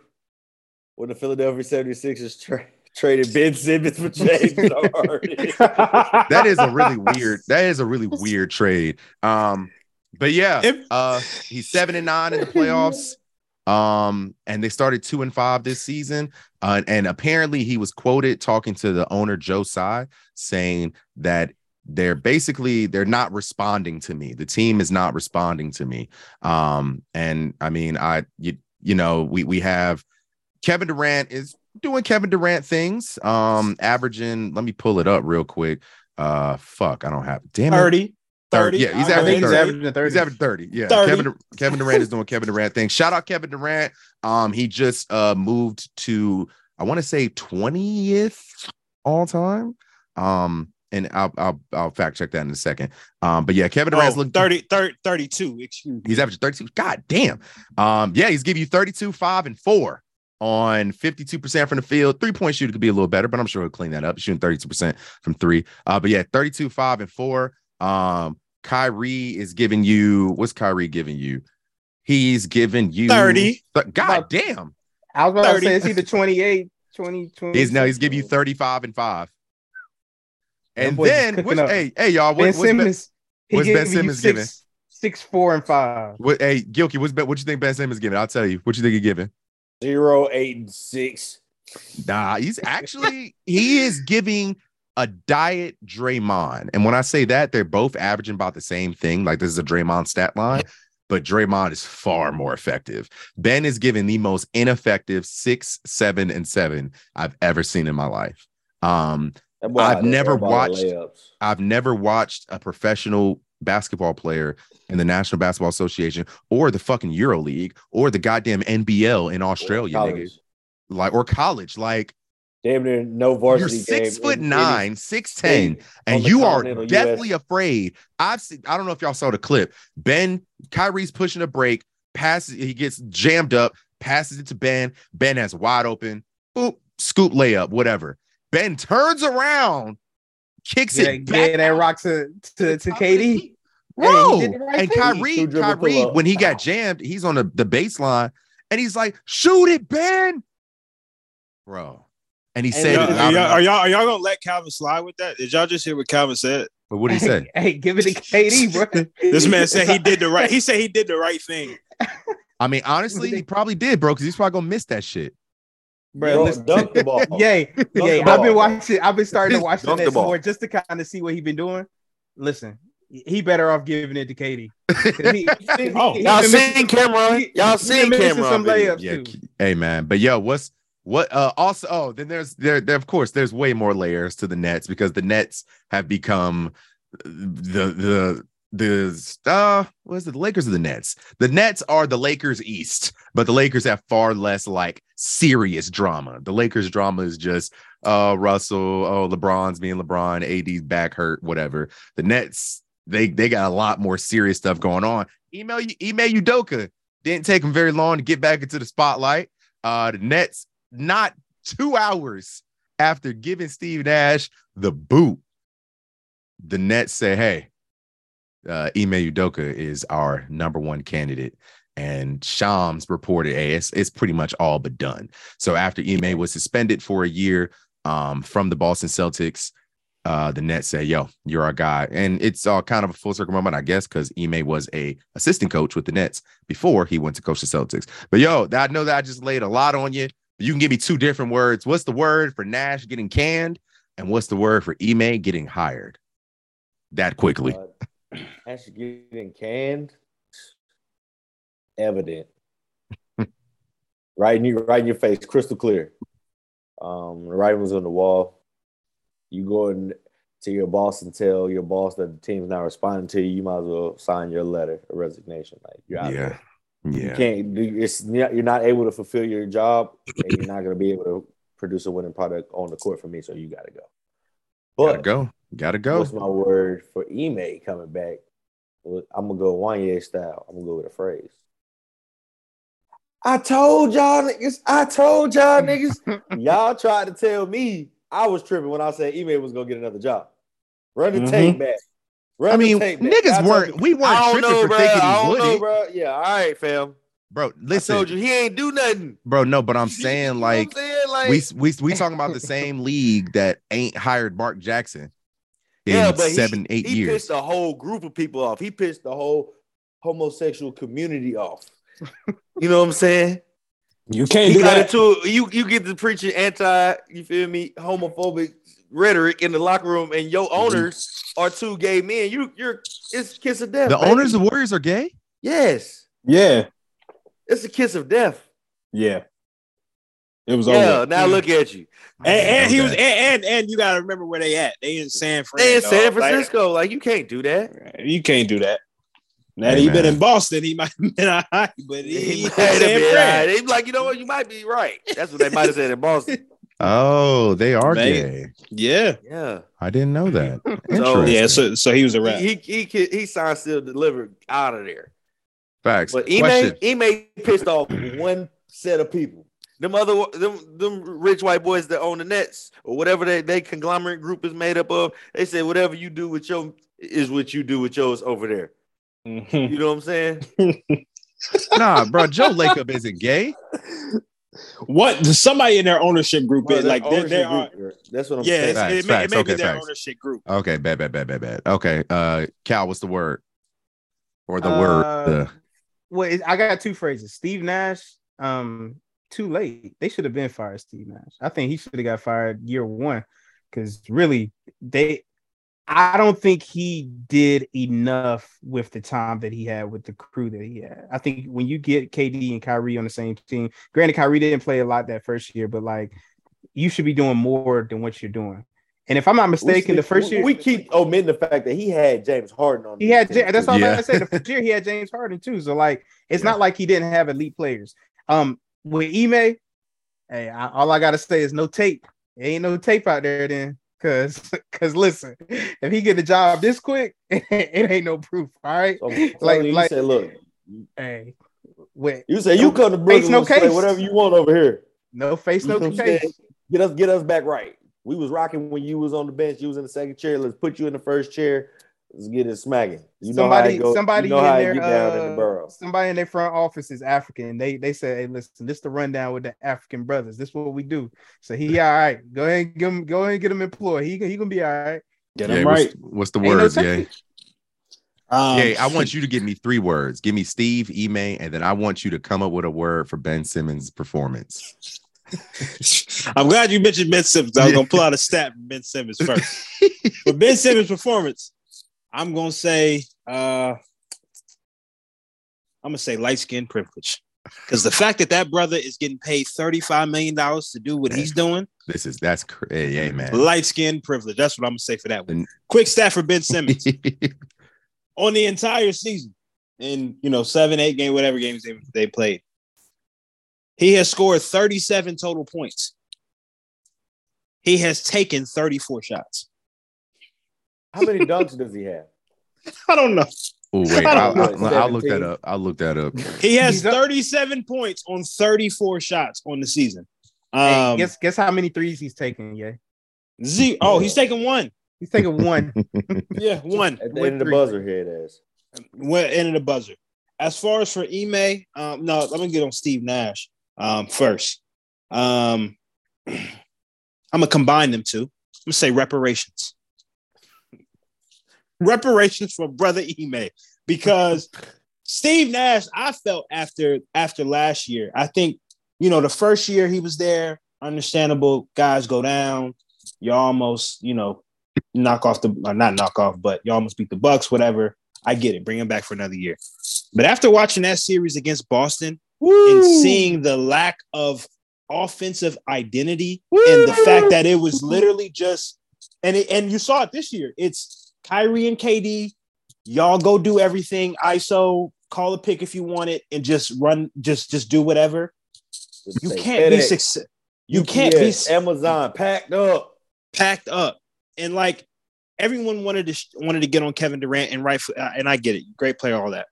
S7: when the Philadelphia 76ers tra- traded Ben Simmons for James Harden?
S4: that is a really weird, that is a really weird trade. Um, but yeah,
S5: If-
S4: uh, he's seven and nine in the playoffs. Um, and they started two and five this season. Uh, and apparently he was quoted talking to the owner Joe Tsai saying that they're basically they're not responding to me. The team is not responding to me. Um, and I mean, I you you know, we we have Kevin Durant is doing Kevin Durant things, um, averaging, let me pull it up real quick. Uh fuck, I don't have damn it.
S5: 30. 30.
S4: Yeah, he's
S5: I
S6: I think
S4: averaging 30.
S6: averaging 30.
S4: He's averaging 30. Yeah.
S5: 30.
S4: Kevin Kevin Durant is doing Kevin Durant thing. Shout out Kevin Durant. Um, he just uh moved to I want to say 20th all time. Um, and I'll I'll I'll fact check that in a second. Um, but yeah, Kevin Durant's
S5: Oh,
S4: looking
S5: 30, 30, 32. Excuse me.
S4: He's averaging 32. God damn. Um, yeah, he's giving you 32, 5, and 4 on 52% from the field. Three point shooter could be a little better, but I'm sure he'll clean that up. Shooting 32% from three. Uh, but yeah, 32, 5, and 4. Um, Kyrie is giving you what's Kyrie giving you? He's giving you
S5: 30.
S4: Th- God damn.
S6: I was about
S5: 30.
S6: to say it's either 28, 20, 20.
S4: He's now he's giving you 35 and 5. And then
S6: cooking
S4: which, hey, hey, y'all, what,
S6: Ben
S4: what's
S6: Simmons. he
S4: what's Ben Simmons
S6: six,
S4: giving?
S6: Six, four, and five.
S4: what hey Gilkey, what's Ben, what you think Ben Simmons giving? I'll tell you. What you think he's giving?
S7: Zero, eight, and six.
S4: Nah, he's actually he is giving a diet Draymond. And when I say that, they're both averaging about the same thing. Like this is a Draymond stat line, but Draymond is far more effective. Ben is giving the most ineffective six, seven, and seven I've ever seen in my life. Um, I've never watched- I've never watched a professional basketball player in the National Basketball Association or the fucking Euro League or the goddamn NBL in Australia. Like or college. Like
S7: Damn near no
S4: you're six
S7: game
S4: foot
S7: in- in
S4: nine, six ten, and you are
S7: continental
S4: deathly
S7: US.
S4: afraid. I've seen. I don't know if y'all saw the clip. Ben Kyrie's pushing a break, passes, he gets jammed up, passes it to Ben. Ben has wide open, boop, scoop layup, whatever. Ben turns around, kicks
S6: Yeah,
S4: it back
S6: yeah, that
S4: out
S6: rock to to, to
S4: top of the
S6: KD.
S4: key.
S6: Hey, he
S4: Bro,
S6: did the right
S4: and. Kyrie, Kyrie, when he got jammed, he's on the, the baseline and he's like, shoot it, Ben. Bro. And he
S7: And
S4: said,
S5: Y'all-
S4: it
S5: are, y'all, are y'all are y'all gonna let Calvin slide with that? Did y'all just hear what Calvin said?
S4: but what did he say?
S6: Hey, hey, give it to KD, bro.
S5: This man said he did the right. He said he did the right thing.
S4: I mean, honestly, he probably did, bro, because he's probably gonna miss that shit.
S6: Bro,
S7: Bro,
S6: listen.
S7: dunk the ball.
S6: Yay,
S7: the
S6: yay.
S7: ball,
S6: I've been watching. I've been starting to watch the
S8: Dunk the
S6: more just to kind of see what he's been doing. Listen, he better off giving it to KD. 'Cause he- he-
S5: Oh,
S6: he
S8: Y'all
S6: been
S8: seen
S6: missing-
S8: Cameron?
S6: he-
S8: Y'all
S6: he
S8: seen
S6: been missing
S8: Cameron?
S6: some layups
S4: Yeah,
S6: too.
S4: k- hey man. But yo, what's what uh also oh then there's there there of course there's way more layers to the Nets because the Nets have become the the the uh what is it the Lakers or the Nets? The Nets are the Lakers East, but the Lakers have far less like serious drama. The Lakers drama is just uh Russell, oh LeBron's being LeBron, AD's back hurt, whatever. The Nets they they got a lot more serious stuff going on. Ime you Ime Udoka didn't take him very long to get back into the spotlight. Uh, the Nets, not two hours after giving Steve Nash the boot, the Nets say, "Hey, uh, Ime Udoka is our number one candidate." And Shams reported, "Hey, it's, it's pretty much all but done." So after Ime was suspended for a year um, from the Boston Celtics, uh, the Nets say, "Yo, you're our guy," and it's all kind of a full circle moment, I guess, because Ime was a assistant coach with the Nets before he went to coach the Celtics. But yo, I know that I just laid a lot on you. You can give me two different words. What's the word for Nash getting canned, and what's the word for Ime getting hired? That quickly.
S7: Uh, actually getting canned, evident. right in your right in your face, crystal clear. Um, the writing was on the wall. You go in to your boss and tell your boss that the team's not responding to you. You might as well sign your letter of resignation. Like you're out
S4: Yeah,
S7: there. You
S4: yeah.
S7: can't do it's you're not able to fulfill your job and you're not going to be able to produce a winning product on the court for me. So you got to go.
S4: Gotta
S7: But
S4: go. Gotta go.
S7: what's my word for Ime coming back? I'm gonna go Wanye style. I'm gonna go with a phrase. I told y'all niggas. I told y'all niggas. y'all tried to tell me I was tripping when I said Ime was gonna get another job. Run the
S5: Mhm.
S7: tape back. Run
S4: I mean,
S7: tape
S4: niggas
S7: Y'all told
S4: weren't.
S7: me-
S4: We weren't tripping
S8: know,
S4: for
S8: bro.
S4: thinking
S8: I
S4: he
S8: don't
S4: would.
S8: know, bro. Yeah, all right, fam.
S4: Bro,
S8: I
S4: listen,
S8: told you he ain't do nothing.
S4: bro. No, but I'm
S8: You
S4: saying
S8: know what
S4: like
S8: I'm saying? Like,
S4: we we we talking about the same league that ain't hired Mark Jackson in
S8: yeah, but
S4: seven,
S8: he,
S4: eight
S8: he
S4: years.
S8: pissed a whole group of people off. He pissed the whole
S7: homosexual community off.
S8: You know what I'm saying?
S5: You can't
S8: He
S5: do
S8: got
S5: that.
S8: into you. You get to preaching anti, you feel me, homophobic rhetoric in the locker room, and your mm-hmm. owners are two gay men. You, you're it's a kiss of death.
S4: the
S8: baby.
S4: owners of Warriors are gay.
S8: yes,
S5: Yeah,
S8: it's a kiss of death.
S5: yeah. It was
S8: Yeah,
S5: over.
S8: now look at you.
S5: And, and he was, and, and and you got to remember where they at. They in San Fran.
S8: They in
S5: dog.
S8: San
S5: Like,
S8: Francisco. Like, you can't do that.
S5: you can't do that. Now
S4: Hey,
S5: he been in Boston, he might have been all right, but he,
S8: He
S5: he
S8: might
S5: in
S8: have been,
S5: Fran.
S8: right. They like, you know what? You might be right. That's what they might have said in Boston.
S4: Oh, they are
S5: Man.
S4: gay.
S5: Yeah,
S8: Yeah.
S4: I didn't know that.
S8: So-
S5: yeah. So so he was a rap.
S8: He, he he he signed still delivered out of there.
S4: Facts.
S8: But Ime,
S4: Question.
S8: Ime pissed off one set of people. Them other them them rich white boys that own the Nets or whatever they, they conglomerate group is made up of. They say whatever you do with your is what you do with yours over there.
S5: Mhm.
S8: You know what I'm saying?
S4: Nah, bro. Joe Lacob isn't gay.
S5: What somebody in their ownership group
S7: Bro,
S5: is like they, they are.
S7: group, That's what I'm
S5: Yeah,
S7: saying.
S5: it's,
S4: Facts,
S5: it, may, it
S4: facts,
S5: may be
S4: okay,
S5: their
S4: facts.
S5: ownership group.
S4: Okay, bad, bad, bad, bad, bad. Okay, uh, Cal, what's the word? Or the
S6: Uh,
S4: word? The
S6: Well, it- I got two phrases. Steve Nash, um, too late. They should have been fired, Steve Nash. I think he should have got fired year one because really, they. I don't think he did enough with the time that he had with the crew that he had. I think when you get KD and Kyrie on the same team, granted, Kyrie didn't play a lot that first year, but like you should be doing more than what you're doing. And if I'm not mistaken, the first year
S7: we keep omitting the fact that he had James Harden on.
S6: he had
S7: team,
S6: Ja- that's
S7: too.
S6: all
S4: Yeah.
S6: I said. The first year he had James Harden too. So like it's
S4: Yeah.
S6: not like he didn't have elite players. Um with Ime, hey, I, all I gotta say is no tape. There ain't no tape out there then. Cause cause listen, if he get the job this quick, it ain't no proof. All right.
S7: So
S6: Like-
S7: you,
S6: like-
S7: said, look,
S6: Hey, Wait,
S7: You say you come to Brooklyn
S6: no case.
S7: whatever you want over here.
S6: no face,
S7: You
S6: no case.
S7: Get us, get us back right. We was rocking when you was on the bench. You was in the second chair. Let's put you in the first chair. Let's get it smacking. You know how
S6: somebody, somebody
S7: you know
S6: in
S7: how
S6: their
S7: get down in the
S6: uh,
S7: borough.
S6: somebody in their front office is African. They they said, "Hey, listen, this the rundown with the African brothers. This is what we do." So he all right. Go ahead, and give him, go ahead and get him employed. He he gonna be all right.
S5: Get
S4: Yeah,
S5: him
S4: what's,
S5: right.
S4: what's the
S6: Ain't no
S4: words? Yeah.
S6: technique.
S5: Um,
S4: Yeah, I want you to give me three words. Give me Steve, Ime, and then I want you to come up with a word for Ben Simmons' performance.
S5: I'm glad you mentioned Ben Simmons. I was gonna pull out a stat from Ben Simmons first. For Ben Simmons' performance, I'm gonna say uh I'm gonna say light skin privilege. Because the fact that that brother is getting paid $35 million to do what he's doing,
S4: This is that's crazy hey man.
S5: light skin privilege. That's what I'm gonna say for that one. Quick stat for Ben Simmons on the entire season, in you know, seven, eight game, whatever games they, they played. He has scored 37 total points. He has taken 34 shots.
S7: How many dunks does he have?
S5: I don't know.
S4: oh wait,
S5: I
S4: I'll,
S5: don't
S4: I'll, I'll look that up. I'll look that up.
S5: He has
S6: He's up-
S5: 37 points on 34 shots on the season.
S6: Hey,
S5: Um,
S6: guess guess how many threes he's taking? Yeah,
S5: Z- oh, he's taking one.
S6: he's taking one.
S5: Yeah, one.
S7: At the end of the buzzer, here it is.
S5: Went into the buzzer. As far as for Ime, um, no, let me get on Steve Nash um, first. Um, I'm gonna combine them two. I'm gonna say reparations. Reparations for brother Ime because Steve Nash, I felt after after last year, I think you know the first year he was there, understandable. Guys go down, you almost you know knock off the or not knock off, but you almost beat the Bucks, whatever. I get it. Bring him back for another year. But after watching that series against Boston and seeing the lack of offensive identity and the fact that it was literally just and it, and you saw it this year. It's Kyrie and KD. Y'all go do everything. ISO, call a pick if you want it, and just run, just just do whatever. You can't be success. You can't be
S7: Amazon packed up.
S5: packed up and like everyone wanted to wanted to get on Kevin Durant and right uh, and I get it great player all that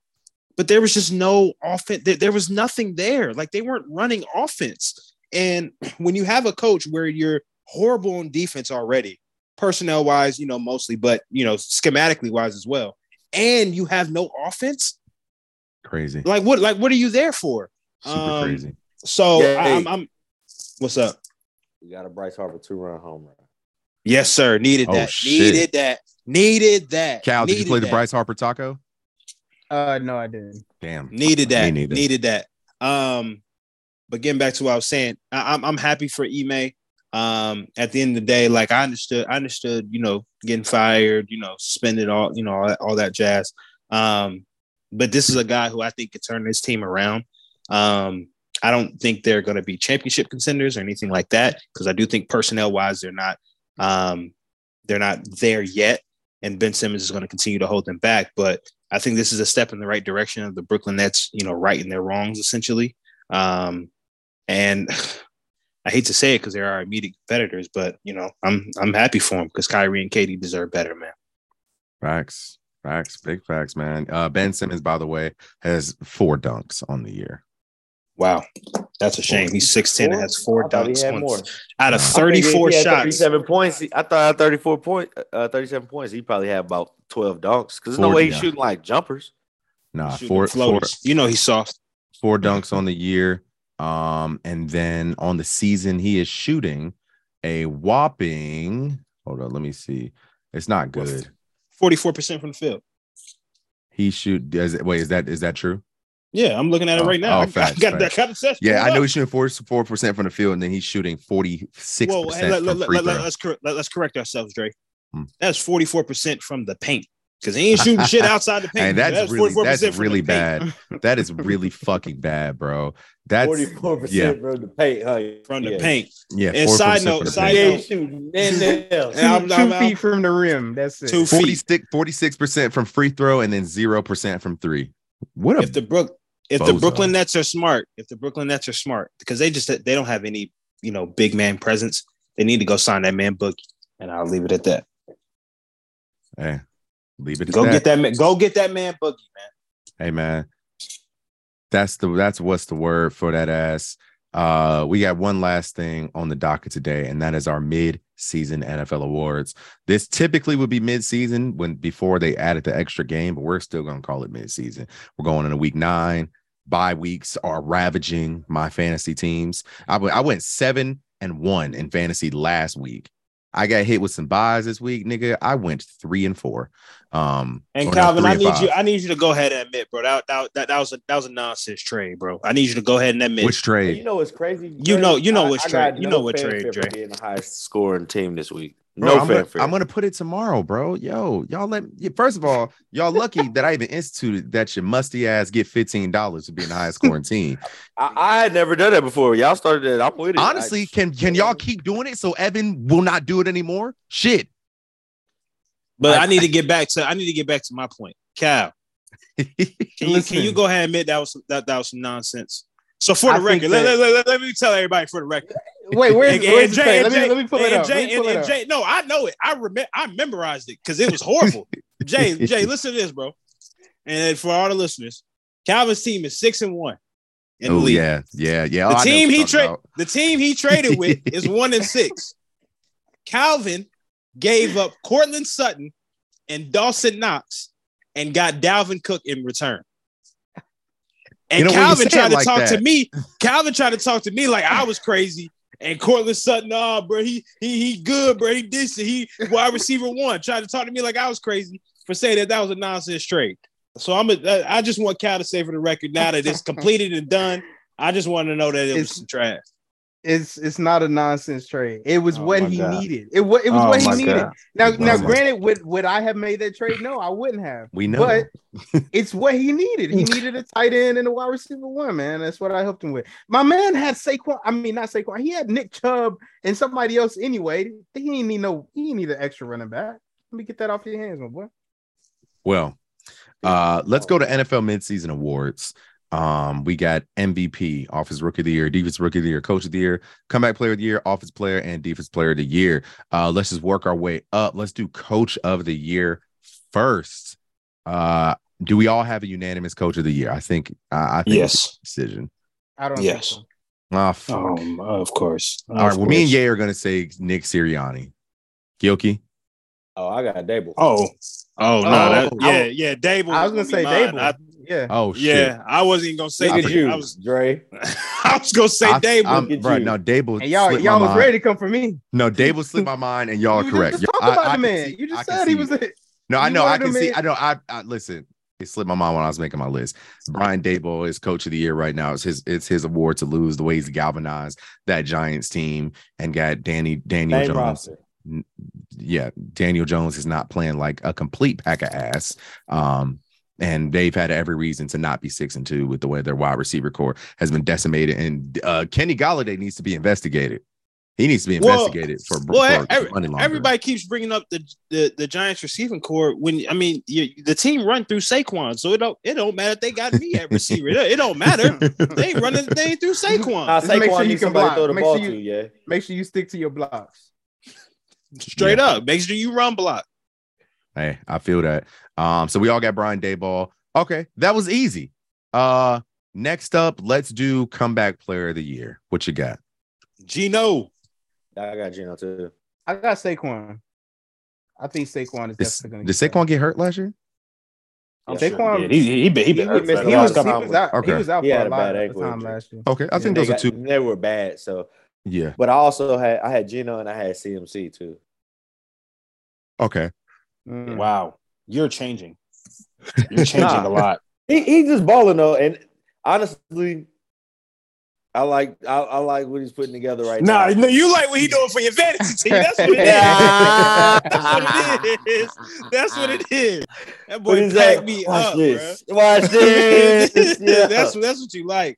S5: but there was just no offense there, there was nothing there like they weren't running offense and when you have a coach where you're horrible on defense already personnel wise you know mostly but you know schematically wise as well and you have no offense
S4: Crazy.
S5: like what like what are you there for
S4: Super
S5: Um,
S4: crazy.
S5: so
S7: Yeah,
S5: I,
S7: hey.
S5: I'm, I'm what's up
S7: We got a Bryce Harper two run home run.
S5: yes sir needed
S4: Oh,
S5: that
S4: shit.
S5: needed that needed that
S4: Cal, did you
S5: needed
S4: play the. Bryce Harper taco?
S6: Uh, no, I didn't.
S4: Damn.
S5: Needed that.
S4: neither.
S5: Needed that. Um, but getting back to what I was saying, I, I'm I'm happy for Ime. Um, at the end of the day, like I understood, I understood, you know, getting fired, you know, suspended, all you know, all that, all that jazz. Um, but this is a guy who I think could turn this team around. Um, I don't think they're going to be championship contenders or anything like that because I do think personnel wise they're not um, they're not there yet, and Ben Simmons is going to continue to hold them back. But I think this is a step in the right direction of the Brooklyn Nets, you know, righting their wrongs essentially. Um, and I hate to say it because they're our immediate competitors, but you know, I'm I'm happy for them because Kyrie and KD deserve better, man.
S4: Facts. Facts. Big facts, man. Uh, ben Simmons, by the way, has four dunks on the year.
S5: Wow, that's a shame. He's 6'10 and has four
S7: I he
S5: dunks
S7: had
S5: on-
S7: more.
S5: out of
S4: I
S7: I think if
S5: 34 shots.
S7: 37 points. he- I thought at 34 point, uh, 37 points, he probably had about 12 dunks. Because there's no way he's
S4: yeah.
S7: shooting like jumpers.
S4: Nah,
S5: Shooting
S4: four, four.
S5: You know he's soft.
S4: four dunks on the year. Um, and then on the season, he is shooting a whopping. Hold on, let me see. It's not good.
S5: 44% from the field.
S4: He shoot. Does it, wait, is that is that true?
S5: Yeah, I'm looking at it
S4: Oh,
S5: right now.
S4: oh,
S5: I,
S4: facts,
S5: I got that
S4: facts.
S5: kind of.
S4: Yeah, I know he's shooting 44 percent from the field, and then he's shooting 46
S5: Whoa, hey,
S4: percent
S5: let,
S4: from
S5: let, let, let,
S4: throw.
S5: us cor- let, us correct ourselves, Dre.
S4: Hmm.
S5: That's 44% from the paint. Because he ain't shooting shit outside the paint.
S4: Hey, that's really that's really bad. That is really fucking bad, bro. That's
S7: 44%
S4: yeah.
S7: from the paint, huh?
S5: From the
S7: Yeah.
S5: paint.
S4: yeah.
S5: And side note, side note,
S7: ain't shooting.
S5: And
S6: two
S5: I'm-
S6: feet from the rim. That's it.
S5: Two feet.
S4: 46 percent from free throw, and then zero percent from three. What a
S5: If the Brook if the Brooklyn Nets are smart, if the Brooklyn Nets are smart, because they just they don't have any, you know, big man presence, they need to go sign that man book, And I'll leave it at that.
S4: hey, leave it.
S5: Go
S4: that.
S5: get that man, go get that man Boogie, man.
S4: Hey man, That's the that's what's the word for that ass. Uh, we got one last thing on the docket today, and that is our mid-season NFL awards. This typically would be mid-season when before they added the extra game, but we're still gonna call it mid-season. We're going into week nine. Bye weeks are ravaging my fantasy teams. I I went seven and one in fantasy last week. I got hit with some buys this week, nigga. I went three and four. Um,
S5: And
S4: or no,
S5: Calvin, I need you. I need you to go ahead and admit, bro. That that that, that was a that was a nonsense trade, bro. I need you to go ahead and admit.
S4: Which trade?
S7: You know what's crazy?
S5: You
S7: Dre?
S5: know- you know
S7: I-
S5: what's
S7: I
S5: trade. You
S7: no
S5: know what trade,
S7: fanfare for
S5: Dre.
S7: Being the highest scoring team this week.
S4: Bro,
S7: No
S4: I'm gonna. I'm gonna put it tomorrow, bro. Yo, y'all let yeah, first of all, y'all lucky that I even instituted that your musty ass get fifteen dollars to be in the highest quarantine.
S7: I, I had never done that before. Y'all started it. I'm with it.
S4: Honestly,
S7: I-
S4: can can y'all keep doing it so Evan will not do it anymore? Shit.
S5: but
S4: I-
S5: I, need to get back to I need to get back to my point, Cal. Can you can you go ahead and admit that was that that was some nonsense? So for the
S6: think
S5: record, let,
S6: that-
S5: let, let, let me tell everybody for the record.
S6: Wait, where's,
S5: And-
S6: where's
S5: and
S6: the
S5: Jay-
S6: trade?
S5: and
S6: Let me
S5: Jay-
S6: let me pull it
S5: and
S6: up.
S5: Jay-
S6: pull
S5: and-
S6: it
S5: and
S6: up.
S5: Jay- no, I know it. I remember. I memorized it because it was horrible. Jay, Jay, listen to this, bro. And for all the listeners, Calvin's team is six and one. In the
S4: Oh
S5: league.
S4: yeah, yeah, yeah.
S5: The
S4: Oh,
S5: team he
S4: you're talking
S5: trade
S4: about.
S5: the team he traded with is one and six. Calvin gave up Courtland Sutton and Dawson Knox and got Dalvin Cook in return. And
S4: You know,
S5: Calvin tried to
S4: like
S5: talk to me. Calvin tried to talk to me like I was crazy. And Courtland Sutton, nah, bro, he he he good, bro. He decent. He wide receiver one. Tried to talk to me like I was crazy for saying that that was a nonsense trade. So I'm a, I just want Cal to say for the record now that it's completed and done. I just want to know that it was
S6: It's-
S5: some trash.
S6: It's it's not a nonsense trade. It was
S5: Oh
S6: what he
S5: God.
S6: needed. It was it was
S5: Oh
S6: what he needed.
S5: God.
S6: Now
S4: Oh
S6: now granted, would would I have made that trade? No, I wouldn't have.
S4: We know.
S6: But it's what he needed. He needed a tight end and a wide receiver one, man. That's what I helped him with. My man had Saquon. I mean, not Saquon. He had Nick Chubb and somebody else anyway. He didn't need no. He didn't need an extra running back. Let me get that off your hands, my boy.
S4: Well, uh, let's go to NFL midseason awards. Um, we got MVP, Office Rookie of the Year, Defense Rookie of the Year, Coach of the Year, Comeback Player of the Year, Office Player, and Defense Player of the Year. Uh, let's just work our way up. Let's do Coach of the Year first. Uh, do we all have a unanimous Coach of the Year? I think. Uh, I think
S5: Yes.
S4: decision.
S6: I don't.
S5: Yes.
S6: Think so.
S4: Ah, fuck.
S5: Um, of course.
S4: all right. Well, me and Ye are gonna say Nick Sirianni. Gilkey.
S7: Oh, I got Daboll.
S5: Oh, oh no,
S6: Oh,
S5: that, yeah, yeah. Daboll.
S6: I was gonna
S5: be
S6: say
S5: mine.
S6: Daboll.
S5: I-
S6: yeah.
S4: Oh shit.
S5: yeah, I wasn't even gonna say
S7: Look at
S5: that.
S7: you,
S5: I was,
S7: Dre.
S5: I was gonna say
S4: I,
S5: Daboll.
S4: I'm,
S7: Look at
S4: right now, Daboll.
S6: And y'all y'all was
S4: mind.
S6: ready to come for me.
S4: No, Daboll slipped my mind, and y'all are
S6: you
S4: correct.
S6: just talk
S4: I-
S6: about
S4: I
S6: the man.
S4: see-
S6: you just
S4: can
S6: said he was. A,
S4: No, I know. I can see. I know. I, I listen. It slipped my mind when I was making my list. Brian Daboll is coach of the year right now. It's his. It's his award to lose the way he's galvanized that Giants team and got Danny Daniel
S7: Same
S4: Jones.
S7: roster.
S4: Yeah, Daniel Jones is not playing like a complete pack of ass. Um, and they've had every reason to not be six and two with the way their wide receiver core has been decimated. And uh, Kenny Golladay needs to be investigated. He needs to be
S5: Well-
S4: investigated for,
S5: well,
S4: for
S5: every-
S4: running longer.
S5: everybody keeps bringing up the, the the Giants receiving core when I mean you, the team run through Saquon, so it don't it don't matter if they got me at receiver. It, it don't matter. They running the thing through Saquon.
S7: Nah,
S6: Just make
S7: Saquon
S6: sure you can block.
S7: throw the
S6: Make
S7: ball
S6: sure you-
S7: to. Yeah.
S6: Make sure you stick to your blocks.
S5: Straight up, make sure you run block.
S4: Hey, I feel that. Um, so we all got Brian Daboll. Okay, that was easy. Uh, next up, let's do comeback player of the year. What you got?
S5: Geno,
S7: I got Geno too.
S6: I got Saquon. I think Saquon is
S4: Did,
S6: definitely going to.
S4: did Saquon get hurt last year?
S6: Saquon,
S5: he, he, he, been- he,
S6: he, was, he, was, he was out.
S4: Okay.
S6: He was out
S7: He
S6: for a
S7: a
S6: lot of
S7: ankle
S6: time
S7: injury.
S6: last year.
S4: Okay, I think
S7: They
S4: those are two.
S7: They were bad. So,
S4: Yeah.
S7: but I also had I had Geno and I had CMC too.
S4: Okay.
S6: Mm.
S5: Wow, you're changing. You're changing
S7: Nah.
S5: a lot.
S7: He he's just balling though, and honestly, I like I, I like what he's putting together right
S5: Nah,
S7: now.
S5: no, you like what he doing for your fantasy team. That's what it is. That's what it is. That's what it is. That boy
S7: he's
S5: packed
S7: like,
S5: me
S7: watch
S5: up,
S7: this,
S5: bruh.
S7: watch this. Yeah.
S5: That's that's what you like.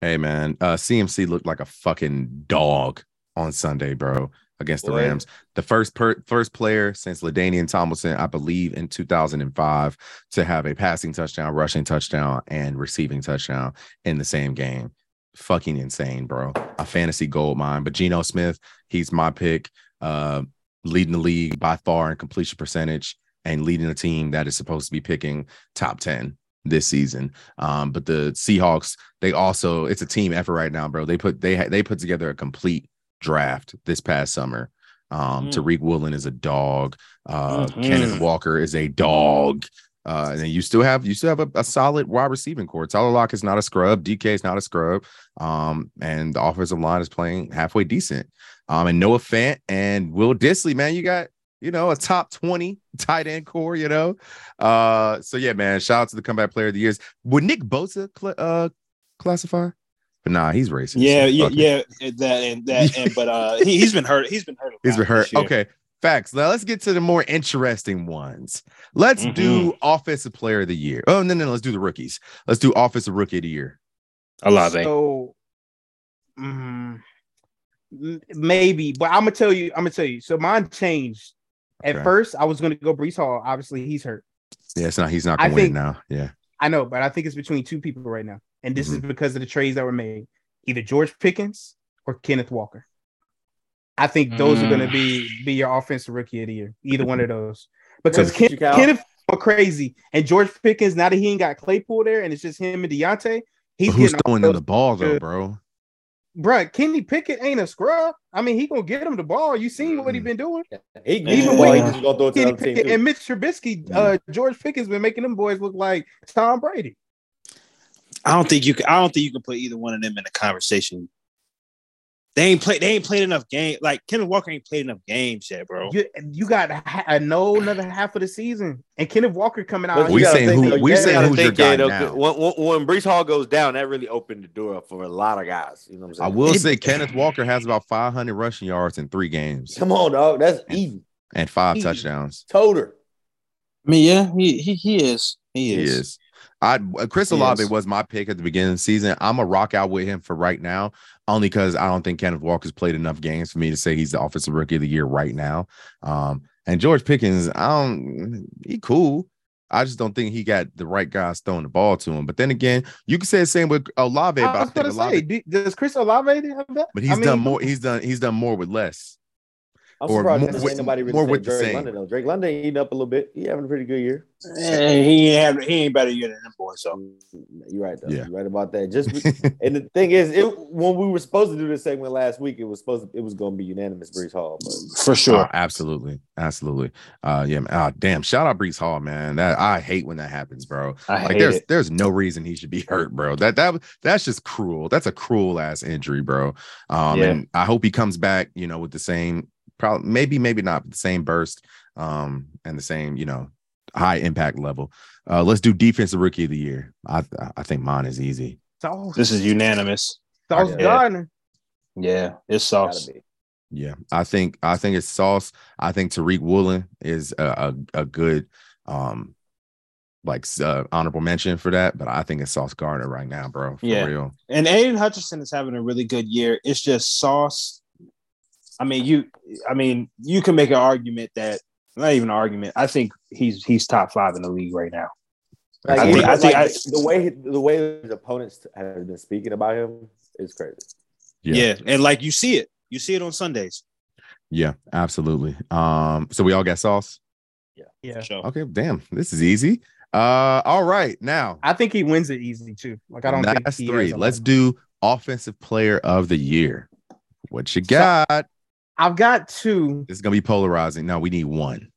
S4: Hey man, uh, CMC looked like a fucking dog on Sunday, bro, against the Rams. The first per- first player since LaDainian Tomlinson, I believe, in 2005 to have a passing touchdown, rushing touchdown, and receiving touchdown in the same game. Fucking insane, bro. A fantasy gold mine. But Geno Smith, he's my pick. Uh, leading the league by far in completion percentage and leading a team that is supposed to be picking top 10 this season. Um, but the Seahawks, they also it's a team effort right now, bro. They put they they put together a complete draft this past summer. Um,
S5: Mm.
S4: Tariq Woolen is a dog. Uh,
S5: Mhm.
S4: Kenneth Walker is a dog. Uh, and you still have you still have a, a solid wide receiving core. Tyler Lock is not a scrub. DK is not a scrub. Um, and the offensive line is playing halfway decent. Um, and Noah Fant and Will Dissly, man, you got you know a top 20 tight end core, you know. Uh, so yeah, man, shout out to the comeback player of the years. Would Nick Bosa cl- uh classify? But nah, he's racist.
S5: Yeah,
S4: so
S5: yeah,
S4: fuck
S5: yeah. and That and that, and but uh, he, he's been hurt. He's been hurt. a
S4: He's
S5: lot
S4: been hurt. Okay. Facts. Now let's get to the more interesting ones. Let's
S5: Mm-hmm.
S4: do offensive player of the year. Oh, no, no, let's do the rookies. Let's do offensive rookie of the year.
S5: Olave.
S6: So, mm, m- maybe, but I'm gonna tell you. I'm gonna tell you. So mine changed. At first, I was gonna go Breece Hall. Obviously, he's hurt.
S4: Yeah, it's not he's not gonna win
S6: think-
S4: now. Yeah.
S6: I know, but I think it's between two people right now, and this is
S4: Mhm.
S6: because of the trades that were made. Either George Pickens or Kenneth Walker. I think those are going to be be your offensive rookie of the year. Either one of those, because
S7: What you
S6: Ken. Kenneth went crazy, and George Pickens now that he ain't got Claypool there, and it's just him and Diontae. He's
S4: who's throwing them the ball though,
S6: good.
S4: bro?
S6: Bruh, Kenny Pickett ain't a scrub. I mean, he gonna get him the ball. You seen what he been doing?
S7: He can
S5: Even
S7: even
S5: when-
S7: he gonna throw it to
S6: Kenny. Pickett and Mitch Trubisky, uh, George Pickens been making them boys look like Tom Brady.
S5: I don't think you can. I don't think you can put either one of them in a conversation. They ain't played. They ain't played enough game. Like Kenneth Walker ain't played enough games yet, bro.
S6: You, you got ha- a no another half of the season, and Kenneth Walker coming out.
S7: But
S4: We
S7: you gotta
S4: saying
S7: think,
S4: who-
S7: though,
S4: we
S7: you
S4: saying who's your
S7: think, yeah,
S4: guy now.
S7: When, when, when Breece Hall goes down, that really opened the door up for a lot of guys. You know what I'm saying?
S4: I will say Kenneth Walker has about 500 rushing yards in three games
S7: Come on, dog. That's easy.
S4: and five
S7: Easy.
S4: touchdowns.
S7: Toter.
S5: I mean, yeah, he he, he is. He
S4: He
S5: is.
S4: I uh, Chris Olave
S5: is.
S4: was my pick at the beginning of the season. I'm a rock out with him for right now, only because I don't think Kenneth Walker's played enough games for me to say he's the offensive rookie of the year right now. Um, and George Pickens, I don't he cool. I just don't think he got the right guys throwing the ball to him. But then again, you can say the same with Olave, but
S6: I
S4: I,
S6: was
S4: think
S6: gonna
S4: Olave,
S6: say, do- does Chris Olave have that?
S4: but he's
S6: I mean,
S4: done more. He's done he's done more with less.
S7: I'm
S4: Or
S7: surprised
S4: more
S7: that
S4: with-
S7: nobody really
S4: more
S7: said
S4: with the
S7: Drake
S4: same.
S7: London though. Drake London eating up a little bit. He having a pretty good year.
S5: He ain't. He ain't better year than them boys. So
S7: You're right though.
S4: Yeah.
S7: You're right about that. Just and the thing is, it when we were supposed to do this segment last week, it was supposed to, it was going to be unanimous Breece Hall, but
S5: for sure.
S4: Uh, absolutely, absolutely. Uh, yeah, man. Uh, damn. Shout out Breece Hall, man. That I hate when that happens, bro.
S5: I
S4: Like
S5: hate
S4: there's
S5: it.
S4: there's no reason he should be hurt, bro. That that that's just cruel. That's a cruel ass injury, bro. Um,
S5: Yeah.
S4: and I hope he comes back, you know, with the same probably maybe maybe not but the same burst, um, and the same you know high impact level. Uh, let's do defensive rookie of the year. I I think mine is easy.
S6: Sauce,
S5: This is unanimous.
S6: Sauce
S4: Yeah.
S6: Gardner.
S5: Yeah, it's sauce.
S7: be.
S4: Yeah, I think I think it's Sauce. I think Tariq Woolen is a a, a good um like uh, honorable mention for that, but I think it's Sauce Gardner right now, bro. For
S5: Yeah.
S4: real.
S5: And Aidan Hutchinson is having a really good year. It's just sauce. I mean, you. I mean, you can make an argument that not even an argument. I think he's he's top five in the league right now.
S7: Like,
S5: I
S7: even,
S5: think- I think
S7: like,
S5: I-
S7: the way the way his opponents have been speaking about him is crazy.
S4: Yeah.
S5: Yeah. and like you see it, you see it on Sundays.
S4: Yeah, absolutely. Um, so we all got Sauce.
S6: Yeah,
S5: So
S4: Okay, damn, this is easy. Uh, all right, now
S6: I think he wins it easy too. Like I don't think
S4: that's
S6: he
S4: three. Let's do offensive player of the year. What you got?
S6: I've got two.
S4: It's gonna be polarizing. No, we need one.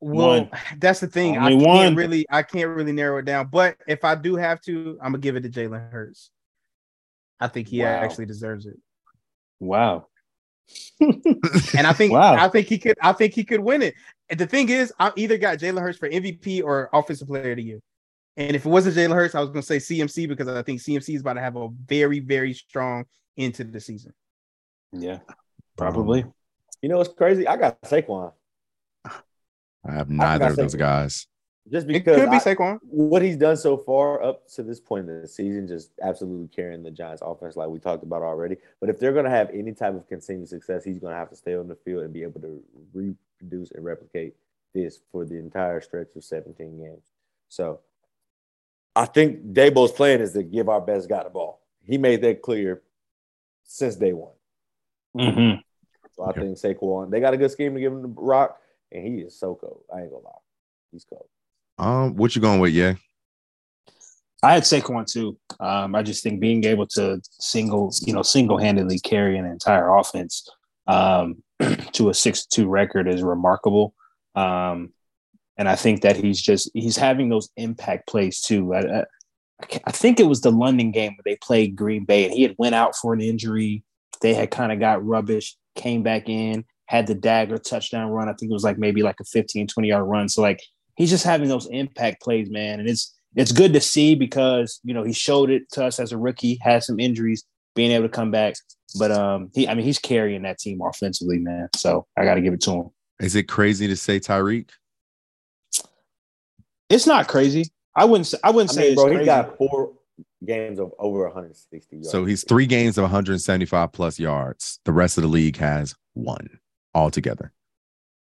S6: Well,
S5: One.
S6: that's the thing. I
S5: Only
S6: can't
S5: one.
S6: really, I can't really narrow it down. But if I do have to, I'm gonna give it to Jalen Hurts. I think he
S7: Wow.
S6: actually deserves it,
S5: wow.
S6: and I think,
S5: Wow.
S6: I think he could, I think he could win it. And the thing is, I either got Jalen Hurts for MVP or Offensive Player of the Year. And if it wasn't Jalen Hurts, I was gonna say CMC because I think CMC is about to have a very, very strong into the season.
S5: Yeah, probably.
S7: You know what's crazy? I got Saquon
S4: I have neither of
S7: say-
S4: those guys.
S7: just
S6: It
S7: because
S6: could be
S7: I-
S6: Saquon.
S7: what he's done so far up to this point in the season, just absolutely carrying the Giants offense like we talked about already. But if they're going to have any type of continued success, he's going to have to stay on the field and be able to reproduce and replicate this for the entire stretch of 17 games. So I think Daboll's plan is to give our best guy the ball. He made that clear since day one.
S5: Mm-hmm.
S7: So I think Saquon, they got a good scheme to give him the rock, and he is so cold. I ain't gonna lie. He's cold.
S4: Um, what you going with? Yeah,
S5: I had Saquon too. Um, I just think being able to single, you know, single handedly carry an entire offense um, to a six two record is remarkable. Um, and I think that he's just he's having those impact plays too. I, I, I think it was the London game where they played Green Bay and he had went out for an injury. They had kind of got rubbish, came back in, had the dagger touchdown run. I think it was like maybe like a 15, 20 yard run. So like he's just having those impact plays, man. And it's it's good to see because you know he showed it to us as a rookie, had some injuries, being able to come back. But um he I mean he's carrying that team offensively, man. So I gotta give it to him.
S4: Is it crazy to say Tyreek?
S5: It's not crazy. I wouldn't say I wouldn't
S7: I
S5: say
S7: mean,
S5: it's
S7: bro,
S5: crazy.
S7: he got four games of over 160 yards.
S4: So he's three games of 175 plus yards. The rest of the league has one altogether.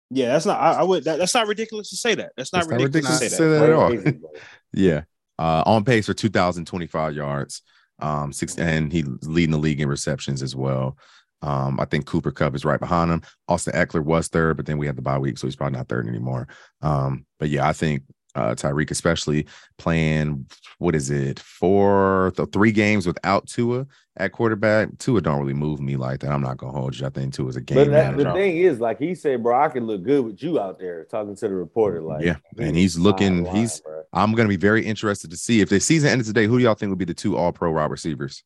S5: yeah, that's not I, I would that, that's not ridiculous to say that. That's not
S4: It's not
S5: ridiculous,
S4: ridiculous
S5: to
S4: to
S5: say
S4: say
S5: that.
S4: that at all. Yeah. Uh, on pace for 2,025 yards. Um, six, and he's leading the league in receptions as well. Um, I think Cooper Kupp is right behind him. Austin Ekeler was third, but then we had the bye week, so he's probably not third anymore. Um, but yeah, I think uh, Tyreek, especially playing what is it, four, th- three games without Tua at quarterback. Tua don't really move me like that. I'm not gonna hold you. I think Tua is a game
S7: But that, the thing is, like he said, bro, I can look good with you out there talking to the reporter. Like,
S4: Yeah, and he's looking-
S7: lying,
S4: he's-
S7: bro.
S4: I'm gonna be very interested to see if the season ended today. Who do y'all think would be the two All Pro wide receivers?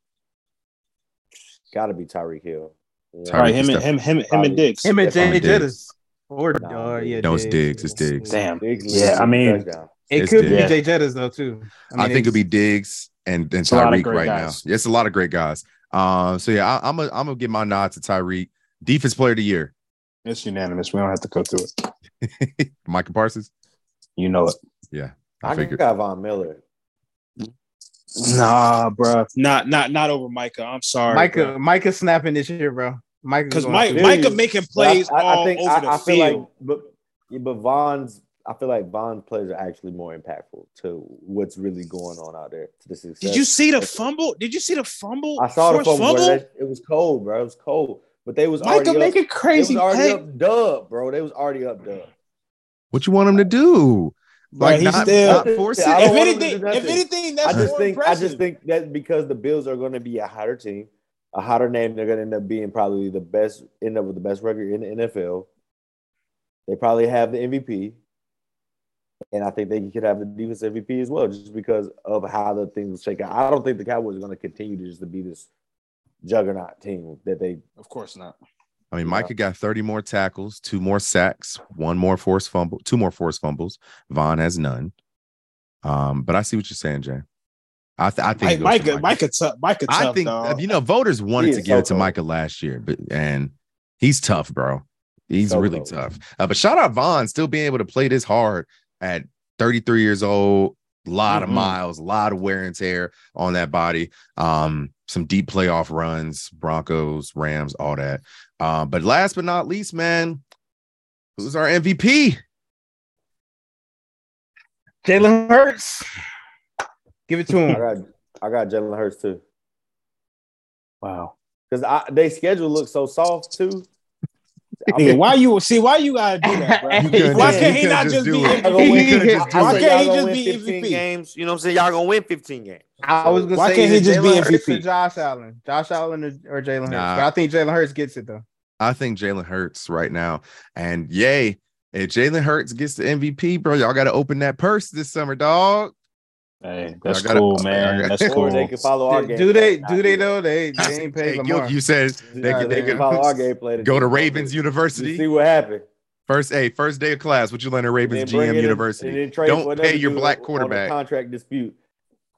S7: got to be Tyreek Hill. Yeah.
S5: All right,
S4: Tyreek
S5: him and him him him and Diggs.
S6: Him and
S4: Probably
S6: Jay Jettis. Or
S7: Nah,
S6: uh, yeah,
S4: No, it's Diggs, it's Diggs.
S5: Damn.
S7: Diggs
S5: Yeah, I mean-
S6: It could
S4: Diggs.
S6: be
S5: Yeah.
S6: Jay Jettis though too. I,
S4: I, think it'd be Diggs and, and
S5: It's a lot of
S4: Tyreek right
S5: guys.
S4: now. It's a lot of great guys. Um, so yeah, I, I'm gonna I'm gonna give my nod to Tyreek, defense player of the year,
S5: It's unanimous. We don't have to go through it.
S4: Micah Parsons.
S5: You know it.
S4: Yeah, I
S7: I
S4: figured.
S7: got Von Miller.
S5: Nah, bro. Not not not over Micah. I'm sorry.
S6: Micah. Micah snapping this year, bro. Micah
S5: Because Mike,
S7: Mike-
S5: Micah making plays
S7: I, I,
S5: all
S7: I think
S5: over
S7: I,
S5: the
S7: I feel
S5: field.
S7: like, but yeah, but Von's. I feel like Von's plays are actually more impactful to what's really going on out there. To the success.
S5: Did you see the fumble? Did you see the fumble?
S7: I saw the
S5: Forced
S7: fumble. That- it was cold, bro. It was cold. But they was
S5: Micah
S7: already up.
S5: making
S7: They
S5: crazy
S7: was already
S5: plays.
S7: up dub, bro. They was already up dub.
S4: What you want him to do?
S5: Bro,
S4: Like
S5: he's
S4: not,
S5: still-
S4: not force
S7: I
S5: If
S7: want him to
S5: anything, if anything, that's
S7: I just
S5: more
S7: think
S5: impressive.
S7: I just think that because the Bills are going to be a hotter team, a hotter name, they're going to end up being probably the best, end up with the best record in the NFL. They probably have the MVP, and I think they could have the defense MVP as well, just because of how the things shake out. I don't think the Cowboys are going to continue to just to be this juggernaut team that they.
S5: of course not.
S4: I mean, Micah got 30 more tackles, two more sacks, one more forced fumble, two more forced fumbles. Von has none. Um, but I see what you're saying, Jay. I, th- I think
S5: Hey,
S4: it goes to
S5: Micah,
S4: Micah.
S5: Micah, tough.
S4: I think
S5: dog.
S4: you know voters wanted to
S7: is
S4: give
S7: so
S4: it to
S7: cold.
S4: Micah last year, but and he's tough, bro. He's
S7: So
S4: really
S7: cold.
S4: tough. Uh, but shout out Von still being able to play this hard at 33 years old. A lot of
S5: Mhm.
S4: miles, a lot of wear and tear on that body. Um, some deep playoff runs, Broncos, Rams, all that. Um, but last but not least, man, who's our MVP?
S6: Jalen Hurts. Give it to
S7: I
S6: him.
S7: got, I got Jalen Hurts too,
S5: wow.
S7: because I they schedule looks so soft too. I mean,
S5: why you see? Why you gotta do that, bro?
S4: Couldn't
S5: Why
S4: just-
S5: can't
S4: you
S5: he
S4: couldn't just
S5: just be
S4: it.
S7: Y'all gonna
S5: MVP?
S4: You could've just do
S5: Why can't
S7: y'all
S5: he just be
S7: 15
S5: MVP?
S7: games? You know what I'm saying? Y'all gonna win 15 games.
S6: I was gonna
S5: Why
S6: say
S5: can't he
S6: either
S5: just be
S6: Jalen Hurts or
S5: MVP?
S6: Josh Allen, Josh Allen or, or Jalen Hurts. But I think Jalen Hurts gets it though.
S4: I think Jalen Hurts right now. And yay, if Jalen Hurts gets the MVP, bro, y'all got to open that purse this summer, dog.
S5: Hey, that's
S4: I gotta-
S5: cool, man.
S4: gotta-
S5: That's cool.
S7: they can follow our
S6: Do,
S7: game.
S6: do they? Do they
S7: do
S6: though? They they ain't paid
S4: Hey, you,
S6: Lamar.
S4: you said they
S7: Nah,
S4: could
S7: they
S4: they
S7: can
S4: could
S7: follow our game plan.
S4: go to
S7: Just
S4: Ravens
S7: see
S4: University.
S7: what happened.
S4: First, hey, first day of class. What you learn at Ravens GM
S7: it in-
S4: University?
S7: and
S4: Don't pay your black quarterback.
S7: contract dispute.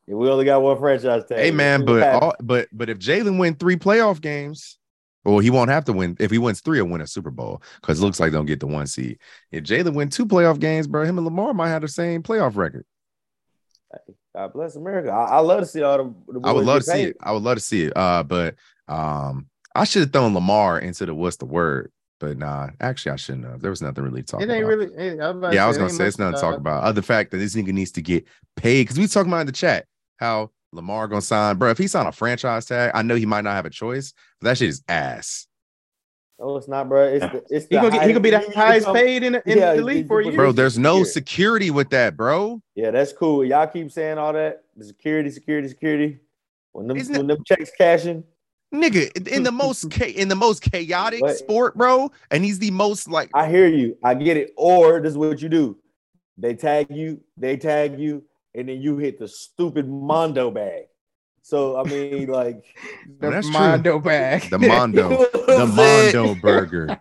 S7: And we only got one franchise tag.
S4: Hey man, but all, but but if Jalen win three playoff games, well, he won't have to win. If he wins three, he'll win a Super Bowl because it looks like they don't get the one seed. If Jalen win two playoff games, bro, him and Lamar might have the same playoff record.
S7: God bless America. I, I love to see all the. the
S4: I would love
S7: get
S4: to see it. I would love to see it. Uh, but um, I should have thrown Lamar into the what's the word, but nah, actually I shouldn't have. There was nothing really to talk
S6: It ain't
S4: about.
S6: really. hey, I was about to
S4: yeah, I was gonna
S6: ain't
S4: say it's
S6: much,
S4: nothing to talk about. Other fact that this nigga needs to get paid because we talking about in the chat how Lamar gonna sign, bro. If he sign a franchise tag, I know he might not have a choice, but that shit is ass.
S7: No, it's not, bro. It's the, it's
S6: He
S7: the
S6: gonna get, he gonna be the
S7: highest-
S6: highest paid in, the- in
S7: Yeah,
S6: the league for a
S7: put-
S6: year.
S4: Bro, there's no
S7: Yeah.
S4: security with that, bro.
S7: Yeah, that's cool. Y'all keep saying all that. The security, security, security. When them,
S4: Isn't
S7: when them checks cashing,
S4: Nigga, in the most cha- in the most chaotic
S7: What?
S4: sport, bro, and he's the most like
S7: I hear you. I get it. Or this is what you do. They tag you, they tag you, and then you hit the stupid Mondo bag. So I mean, like
S6: the
S4: That's true.
S6: Mondo bag.
S4: the Mondo,
S7: You know
S4: the Mondo burger.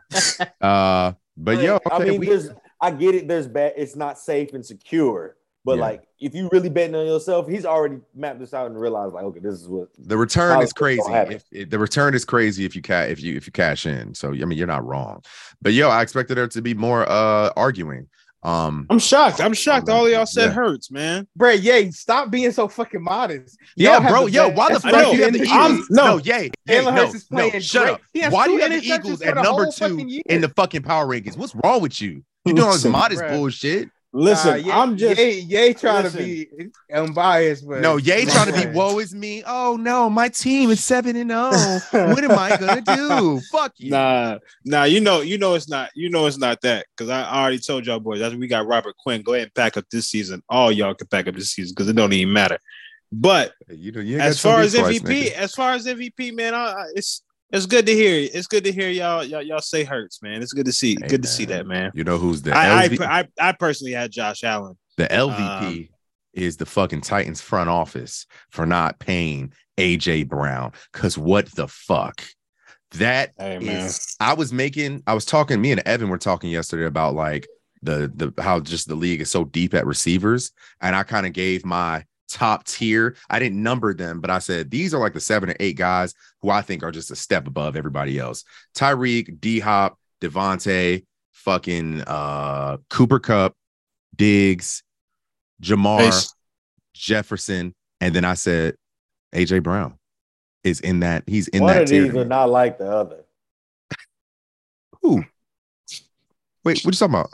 S4: Uh, but yo,
S7: I mean,
S4: we-
S7: there's I get it. There's bad. It's not safe and secure. But
S4: Yeah.
S7: like, if you really betting on yourself, he's already mapped this out and realized like, okay, this is what.
S4: the return is crazy. If, if- the return is crazy if you ca- if you if you cash in. So I mean, you're not wrong. But yo, I expected there to be more uh arguing. Um,
S5: I'm shocked. I'm shocked. All of y'all said
S4: Yeah.
S5: hurts, man.
S6: Bro, yay, stop being so fucking modest.
S4: yeah,
S6: Y'all have
S4: bro, yo, why the fuck
S5: I
S4: you have the
S6: in
S4: Eagles?
S6: the
S5: no.
S4: no, yay, yay,
S6: Jalen
S4: no,
S6: Hurts is
S4: no,
S6: playing
S4: shut
S6: great.
S4: up. Why do you have the Eagles at number two in the fucking power rankings? What's wrong with you? You doing all this modest
S6: bruh.
S4: bullshit?
S5: Listen,
S6: Nah, Ye-
S5: I'm just
S6: Ye, Ye trying
S5: Listen.
S6: to be unbiased, but
S4: No, Yay trying to be
S6: Right.
S4: woe is me. Oh no, my team is seven and oh. What am I gonna do? Fuck you.
S5: Nah, nah, you know, you know it's not, you know it's not that because I already told y'all boys that's we got Robert Quinn. Go ahead and pack up this season. All y'all can pack up this season because it don't even matter. But
S4: You know, you
S5: as far as
S4: be twice,
S5: MVP, as far as MVP, man, I, I, it's it's good to hear. It's good to hear y'all y'all, y'all say hurts, man. It's good to see.
S4: Hey,
S5: good to see that, man.
S4: you know who's the
S5: I, I,
S4: LV
S5: I I personally had Josh Allen.
S4: the LVP
S5: Um,
S4: is the fucking Titans front office for not paying AJ Brown. Cause what the fuck? That
S5: Hey,
S4: is- I was making I was talking me and Evan were talking yesterday about like the the how just the league is so deep at receivers and I kind of gave my top tier I didn't number them but I said these are like the seven or eight guys who I think are just a step above everybody else Tyreek D Hop DeVonta fucking uh Cooper Kupp Diggs Ja'Marr
S5: Pace.
S4: Jefferson and then I said AJ Brown is in that he's in
S7: One
S4: that
S7: of
S4: tier
S7: these are not like the other.
S4: Who? Wait, what you talking about?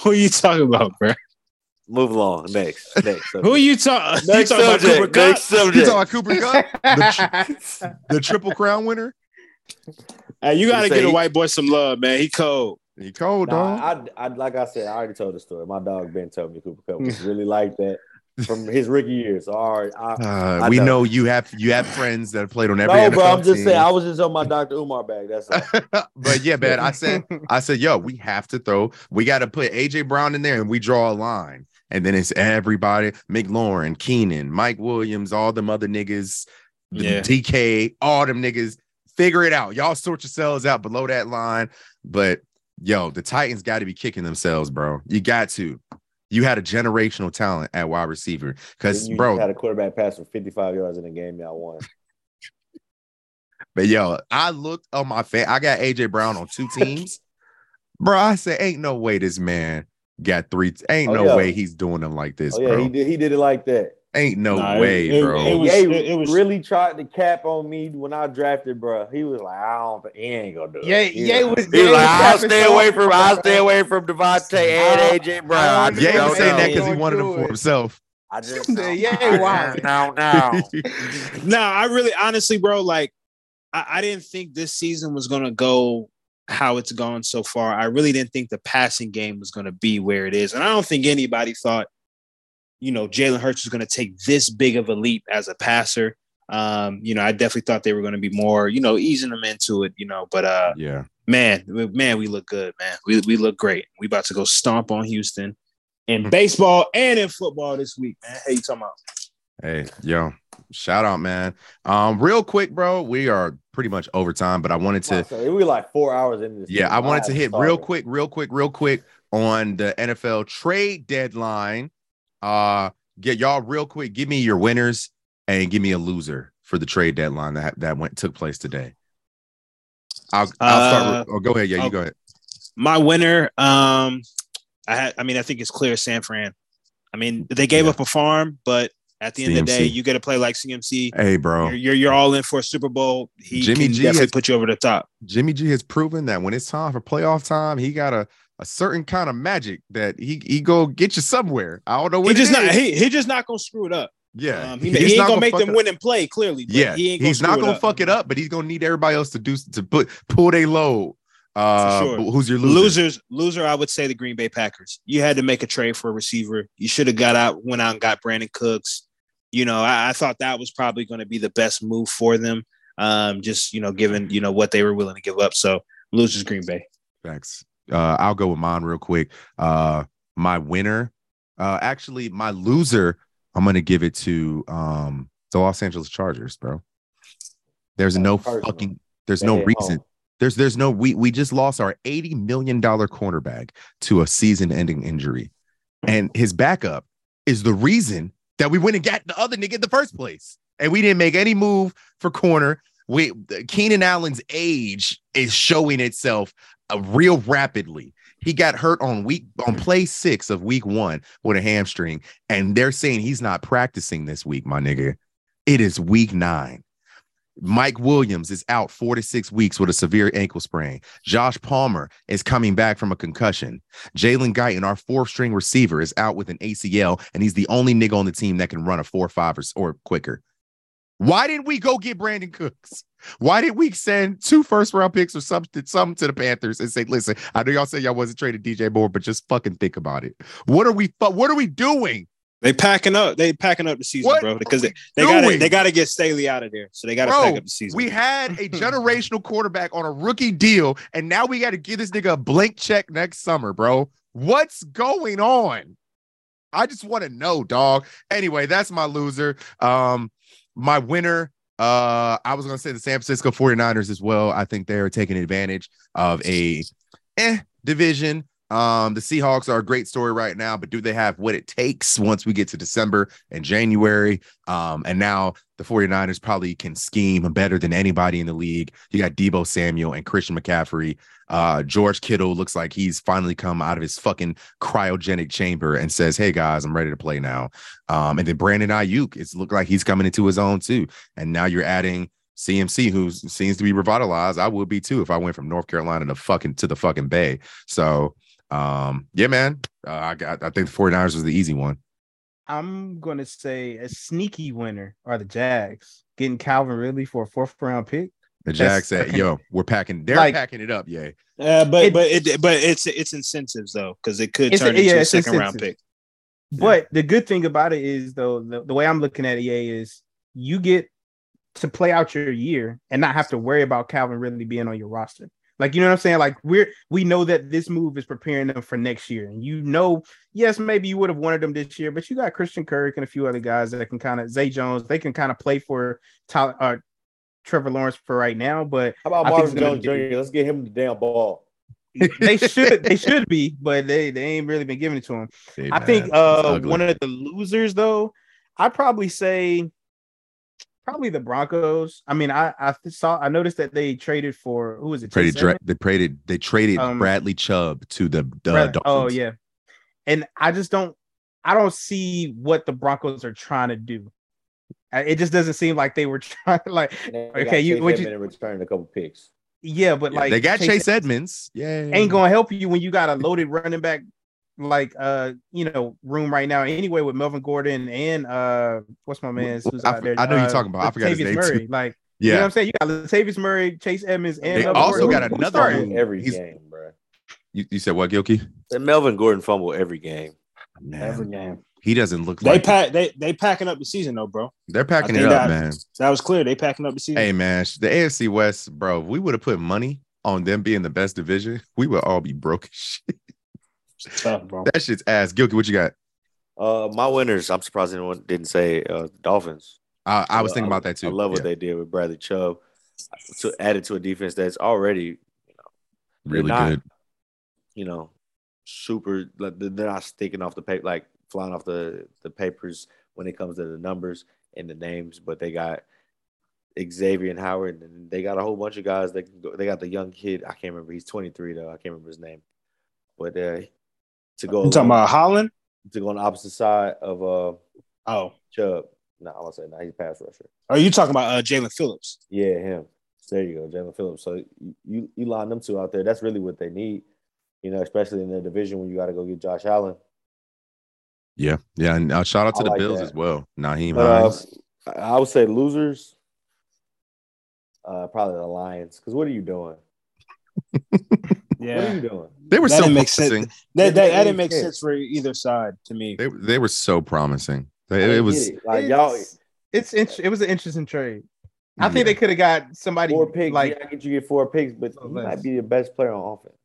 S5: Who are you talking about, bro?
S7: Move along. Next. Next.
S5: Who you talking? You
S7: Next
S5: talking about Cooper
S7: subject.
S5: Kupp?
S7: Next
S4: You talking about Cooper Kupp, the, the triple crown winner?
S5: Hey, you got to
S7: Say
S5: get a white boy some love, man. He cold.
S4: He cold, dog.
S7: I, I, like I said, I already told the story. My dog Ben told me Cooper Kupp was really like that from his rookie year. So all right, I,
S4: Uh,
S7: I
S4: we know.
S7: know.
S4: you have you have friends that have played on every.
S7: no, bro. I'm just
S4: team.
S7: saying. I was just on my Dr. Umar bag. That's all.
S4: but yeah, man. I said, I said, yo, we have to throw. We got to put AJ Brown in there, and we draw a line, and then it's everybody: McLaurin, Keenan, Mike Williams, all them other niggas, the
S5: Yeah.
S4: DK, all them niggas. Figure it out. Y'all sort yourselves out below that line. But yo, the Titans got to be kicking themselves, bro. You got to. You had a generational talent at wide receiver, because
S7: Then you
S4: bro,
S7: had a quarterback pass for 55 yards in a game y'all won.
S4: But yo, I looked on my fan. I got AJ Brown on two teams. Bro, I said, ain't no way this man got three. Ain't
S7: Oh,
S4: no
S7: yeah.
S4: way he's doing them like this,
S7: Oh yeah,
S4: bro.
S7: he did. He did it like that.
S4: ain't no
S5: Nah,
S4: way,
S5: it-
S4: bro.
S5: it was-
S7: Ye
S5: it was-
S7: really tried to cap on me when I drafted, bro. He was like, I don't. think He ain't gonna do it.
S6: Ye,
S7: He
S6: Ye
S7: was-
S6: was.
S7: He was like, I'll stay away from. I'll stay away from DeVonta and AJ Brown. I
S6: I
S4: Yeah, he was saying that because he wanted them for himself.
S7: I just
S6: The Ye wild.
S7: no, no.
S5: No, I really, honestly, bro, like, I, I didn't think this season was gonna go how it's gone so far. I really didn't think the passing game was gonna be where it is, and I don't think anybody thought, you know, Jalen Hurts was gonna take this big of a leap as a passer. Um, you know, I definitely thought they were gonna be more, you know, easing them into it, you know, but uh,
S4: Yeah.
S5: man, man, we look good, man. We we look great. We about to go stomp on Houston in baseball and in football this week, man. Hey, you talking about?
S4: Hey, yo, shout out, man. Um, real quick, bro. We are pretty much overtime, but I wanted to
S7: So we were like four hours into this.
S4: Yeah,
S7: thing.
S4: I wanted to hit
S7: started?
S4: real quick, real quick, real quick on the NFL trade deadline. Uh, get y'all real quick. Give me your winners and give me a loser for the trade deadline that that went took place today. I'll I'll start.
S5: Uh,
S4: With, oh, go ahead. Yeah, you
S5: oh,
S4: go ahead.
S5: My winner, um, I had, I mean, I think it's clear San Fran. I mean, they gave
S4: Yeah.
S5: up a farm, but at the end of the day, you get to play like CMC.
S4: Hey, bro.
S5: You're, you're you're all in for a Super Bowl. He
S4: Jimmy G has-
S5: put you over the top.
S4: Jimmy G has proven that when it's time for playoff time, he got a a certain kind of magic that he he go get you somewhere. I don't know
S5: He
S4: what
S5: just
S4: it
S5: not
S4: is.
S5: he he just not gonna screw it up.
S4: Yeah,
S5: Um, he, he ain't gonna make them win and play clearly. but
S4: Yeah,
S5: he ain't
S4: he's not gonna
S5: up.
S4: fuck it up, but he's gonna need everybody else to do to put pull their load. Uh,
S5: sure.
S4: who's your loser?
S5: Losers, loser, I would say the Green Bay Packers. You had to make a trade for a receiver. You should have got out, went out and got Brandin Cooks. You know, I, I thought that was probably going to be the best move for them. Um, just you know, given you know what they were willing to give up. So losers, Green Bay.
S4: Thanks. Uh, I'll go with mine real quick. Uh, my winner, uh, actually, my loser, I'm gonna give it to um the Los Angeles Chargers, bro. There's no fucking, there's no
S7: hit
S4: reason. There's there's no we we just lost our 80 million dollar cornerback to a season-ending injury, and his backup is the reason that we went and got the other nigga in the first place, and we didn't make any move for corner. We Keenan Allen's age is showing itself uh, real rapidly. He got hurt on week on play six of week one with a hamstring, and they're saying he's not practicing this week, my nigga. It is week nine. Mike Williams is out four to six weeks with a severe ankle sprain. Josh Palmer is coming back from a concussion. Jalen Guyton, our fourth string receiver, is out with an ACL, and he's the only nigga on the team that can run a four five or, or quicker. Why didn't we go get Brandin Cooks? Why didn't we send two first round picks or something, something to the Panthers and say, listen, I know y'all say y'all wasn't trading DJ Moore, but just fucking think about it. What are we what are we doing?
S5: They packing up. They packing up the season,
S4: What
S5: bro. Because they, they got they got to get Staley out of there. So they got to pack up the season.
S4: We had a generational quarterback on a rookie deal, and now we got to give this nigga a blank check next summer, bro. What's going on? I just want to know, dog. Anyway, that's my loser. Um, my winner. Uh, I was gonna say the San Francisco 49ers as well. I think they're taking advantage of a eh division. Um, the Seahawks are a great story right now, but do they have what it takes once we get to December and January? Um, and now the 49ers probably can scheme better than anybody in the league. You got Deebo Samuel and Christian McCaffrey. Uh, George Kittle looks like he's finally come out of his fucking cryogenic chamber and says, Hey guys, I'm ready to play now. Um, and then Brandon Aiyuk, it's looked like he's coming into his own too. And now you're adding CMC, who seems to be revitalized. I would be too if I went from North Carolina to fucking to the fucking Bay. So um, yeah, man. Uh, I got I think the 49ers was the easy one.
S6: I'm gonna say a sneaky winner are the Jags getting Calvin Ridley for a fourth round pick.
S4: The Jags said, "Yo, we're packing. They're
S6: Like-
S4: packing it up. Yeah,
S5: Uh, but
S6: It-
S5: but it but it's it's incentives though because it could
S6: It's a-
S5: turn into
S6: yeah,
S5: a
S6: it's
S5: second round pick.
S6: But the good thing about it is though, the, the way I'm looking at EA is you get to play out your year and not have to worry about Calvin Ridley being on your roster. Like you know what I'm saying? Like we're we know that this move is preparing them for next year. And you know, yes, maybe you would have wanted them this year, but you got Christian Kirk and a few other guys that can kind of Zay Jones, they can kind of play for Tyler, uh, Trevor Lawrence for right now. But
S7: How about Marvin Jones Jr.? Let's get him the damn ball.
S6: they should they should be, but they they ain't really been giving it to him.
S4: Hey,
S6: I
S4: man,
S6: think uh
S4: ugly.
S6: one of the losers though, I'd probably say probably the Broncos. I mean, I I saw I noticed that they traded for who was it?
S4: traded dra- they traded they traded
S6: Um,
S4: Bradley Chubb to the, the
S6: Brad-
S4: Dolphins.
S6: oh yeah, and I just don't I don't see what the Broncos are trying to do. It just doesn't seem like they were trying like
S7: They
S6: Okay, you- would you-
S7: return a couple picks.
S6: yeah, but
S4: Yeah,
S6: like
S4: they got Chase, Edmonds. Yeah,
S6: ain't gonna help you when you got a loaded running back like uh you know room right now anyway with Melvin Gordon and uh what's my man's who's
S4: I
S6: out there?
S4: I know you're
S6: Uh,
S4: talking about. I forgot his
S6: Latavius
S4: name,
S6: Murray.
S4: too.
S6: Like you know what
S4: Yeah,
S6: I'm saying? You got Latavius Murray, Chase Edmonds, and
S4: They
S6: Melvin
S4: also
S6: Gordon.
S4: got another
S6: starting?
S4: dude.
S7: every
S4: He's-
S7: game, bro.
S4: you, you said what, Gilkey?
S8: And Melvin Gordon fumble every game.
S5: Every game.
S4: he doesn't look
S5: They
S4: like
S5: pack they they packing up the season though, bro.
S4: they're packing it up,
S5: that-
S4: man.
S5: That was clear. They packing up the season.
S4: Hey, man, the AFC West, bro. If we would have put money on them being the best division, we would all be broke as shit.
S5: It's tough, bro.
S4: That shit's ass. Gilkey, what you got?
S8: Uh, my winners. I'm surprised anyone didn't say uh, Dolphins.
S4: I, I was
S8: Uh,
S4: thinking about that too.
S8: I love what
S4: Yeah,
S8: they did with Bradley Chubb. To add it to a defense that's already, you know,
S4: really
S8: not-
S4: good.
S8: you know, super. Like they're they're not sticking off the paper, like flying off the the papers when it comes to the numbers and the names. But they got Xavier and Howard, and they got a whole bunch of guys. That can go, they got the young kid. I can't remember. He's 23 though. I can't remember his name. But uh, to go
S5: You talking about Holland?
S8: to go on the opposite side of uh
S5: Oh,
S8: Chubb. No, I want to say no. He's a pass rusher.
S5: are you talking about uh, Jaelan Phillips?
S8: Yeah, him. There you go, Jaelan Phillips. So you, you you line them two out there. That's really what they need. You know, especially in their division when you got to go get Josh Allen.
S4: Yeah, yeah, and uh, shout out to
S7: I
S4: the
S7: like
S4: Bills
S7: that.
S4: as well. Naheem
S7: But uh, I would say losers. Uh, probably the Lions. Because what are you doing? What are
S5: Yeah,
S7: you doing?
S4: They were
S5: that
S4: so
S5: didn't make sense.
S4: promising.
S5: that, that, that didn't make sense for either side to me.
S4: They they were so promising.
S7: I
S4: They, it was
S7: it. like y'all
S6: It's, it's int- it was an interesting trade. I think they could have got somebody
S7: four picks.
S6: like
S7: yeah, I get you get four picks, but
S6: Oh,
S7: you
S6: less.
S7: might be the best player on offense.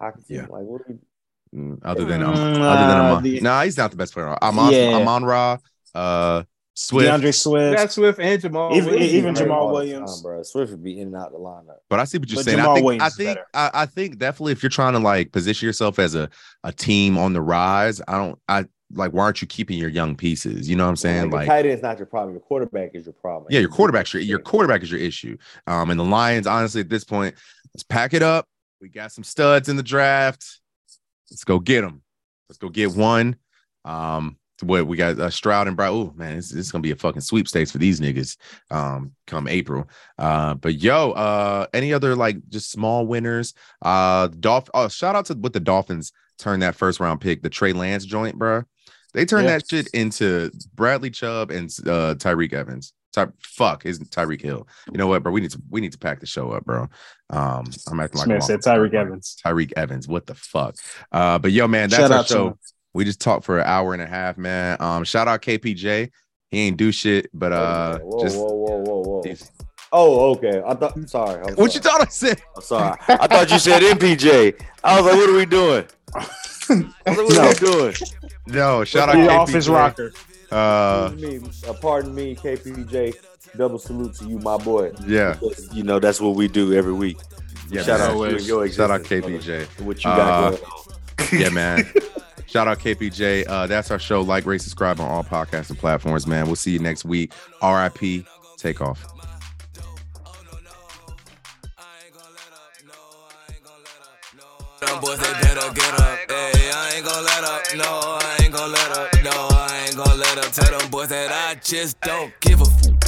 S7: I can see
S4: Yeah.
S7: like what are we
S4: mm, other than um,
S5: Mm,
S4: other than
S5: uh,
S4: Amon.
S5: the-
S4: nah, he's not the best player. Amon
S5: Yeah.
S4: Amon Ra, uh, Swift.
S5: DeAndre Swift.
S6: Matt Swift and Jamal.
S5: Even-
S6: Williams.
S5: even
S7: Jamaal
S5: Williams.
S7: time, bro. Swift would be in and out the lineup.
S4: But I see what you're
S5: But
S4: saying.
S5: Jamal
S4: I think
S5: Williams
S4: I think
S5: better.
S4: I, I think definitely if you're trying to like position yourself as a, a team on the rise, I don't I like why aren't you keeping your young pieces? You know what I'm saying?
S7: Like,
S4: Like,
S7: your tight end's not your problem. Your quarterback is your problem.
S4: yeah, your quarterback's your your quarterback is your issue. Um, and the Lions, honestly, at this point, let's pack it up. We got some studs in the draft. Let's go get them. Let's go get one. Um, what we got uh, Stroud and Brown. Oh man, this, this is gonna be a fucking sweepstakes for these niggas. Um, come April. Uh, but yo, uh, any other like just small winners? Uh, Dolph. Oh, shout out to what the Dolphins turned that first round pick, the Trey Lance joint, bro. They turned
S5: Yeah.
S4: that shit into Bradley Chubb and uh Tyreek Evans. Ty- fuck, isn't Tyreek Hill? You know what, bro? We need to we need to pack the show up, bro. Um, I'm acting like
S5: Smith said Tyreek Evans.
S4: Tyreek Evans. What the fuck? Uh, but yo, man, that's
S5: Shout
S4: our show.
S5: Him.
S4: We just talked for an hour and a half, man. Um, shout out KPJ. He ain't do shit, but uh,
S7: whoa,
S4: just
S7: whoa, whoa, whoa, whoa.
S4: he's-
S7: Oh, okay. I thought. I'm sorry. I'm
S4: what you thought I said?
S8: I'm sorry. I thought you said MPJ. I was like, what are we doing? I was like, what are we doing?
S4: No, shout out
S5: The
S4: KPJ.
S5: office rocker.
S4: Uh,
S7: Pardon me, uh, pardon me, KPJ. Double salute to you, my boy.
S4: yeah,
S7: Because
S8: You know, that's what we do every week.
S4: yeah.
S8: Shout
S4: man.
S8: out to you your
S4: Shout out KPJ.
S8: and What you got
S4: Uh,
S8: going on.
S4: yeah, man. Shout out KPJ. Uh, that's our show. Like, rate, subscribe on all podcasting platforms, man. We'll see you next week. RIP.
S1: Takeoff. Boys, they better get up. Hey, I ain't let up. No, I ain't let up. No, I ain't let up. Tell them boys that I just don't give a fuck.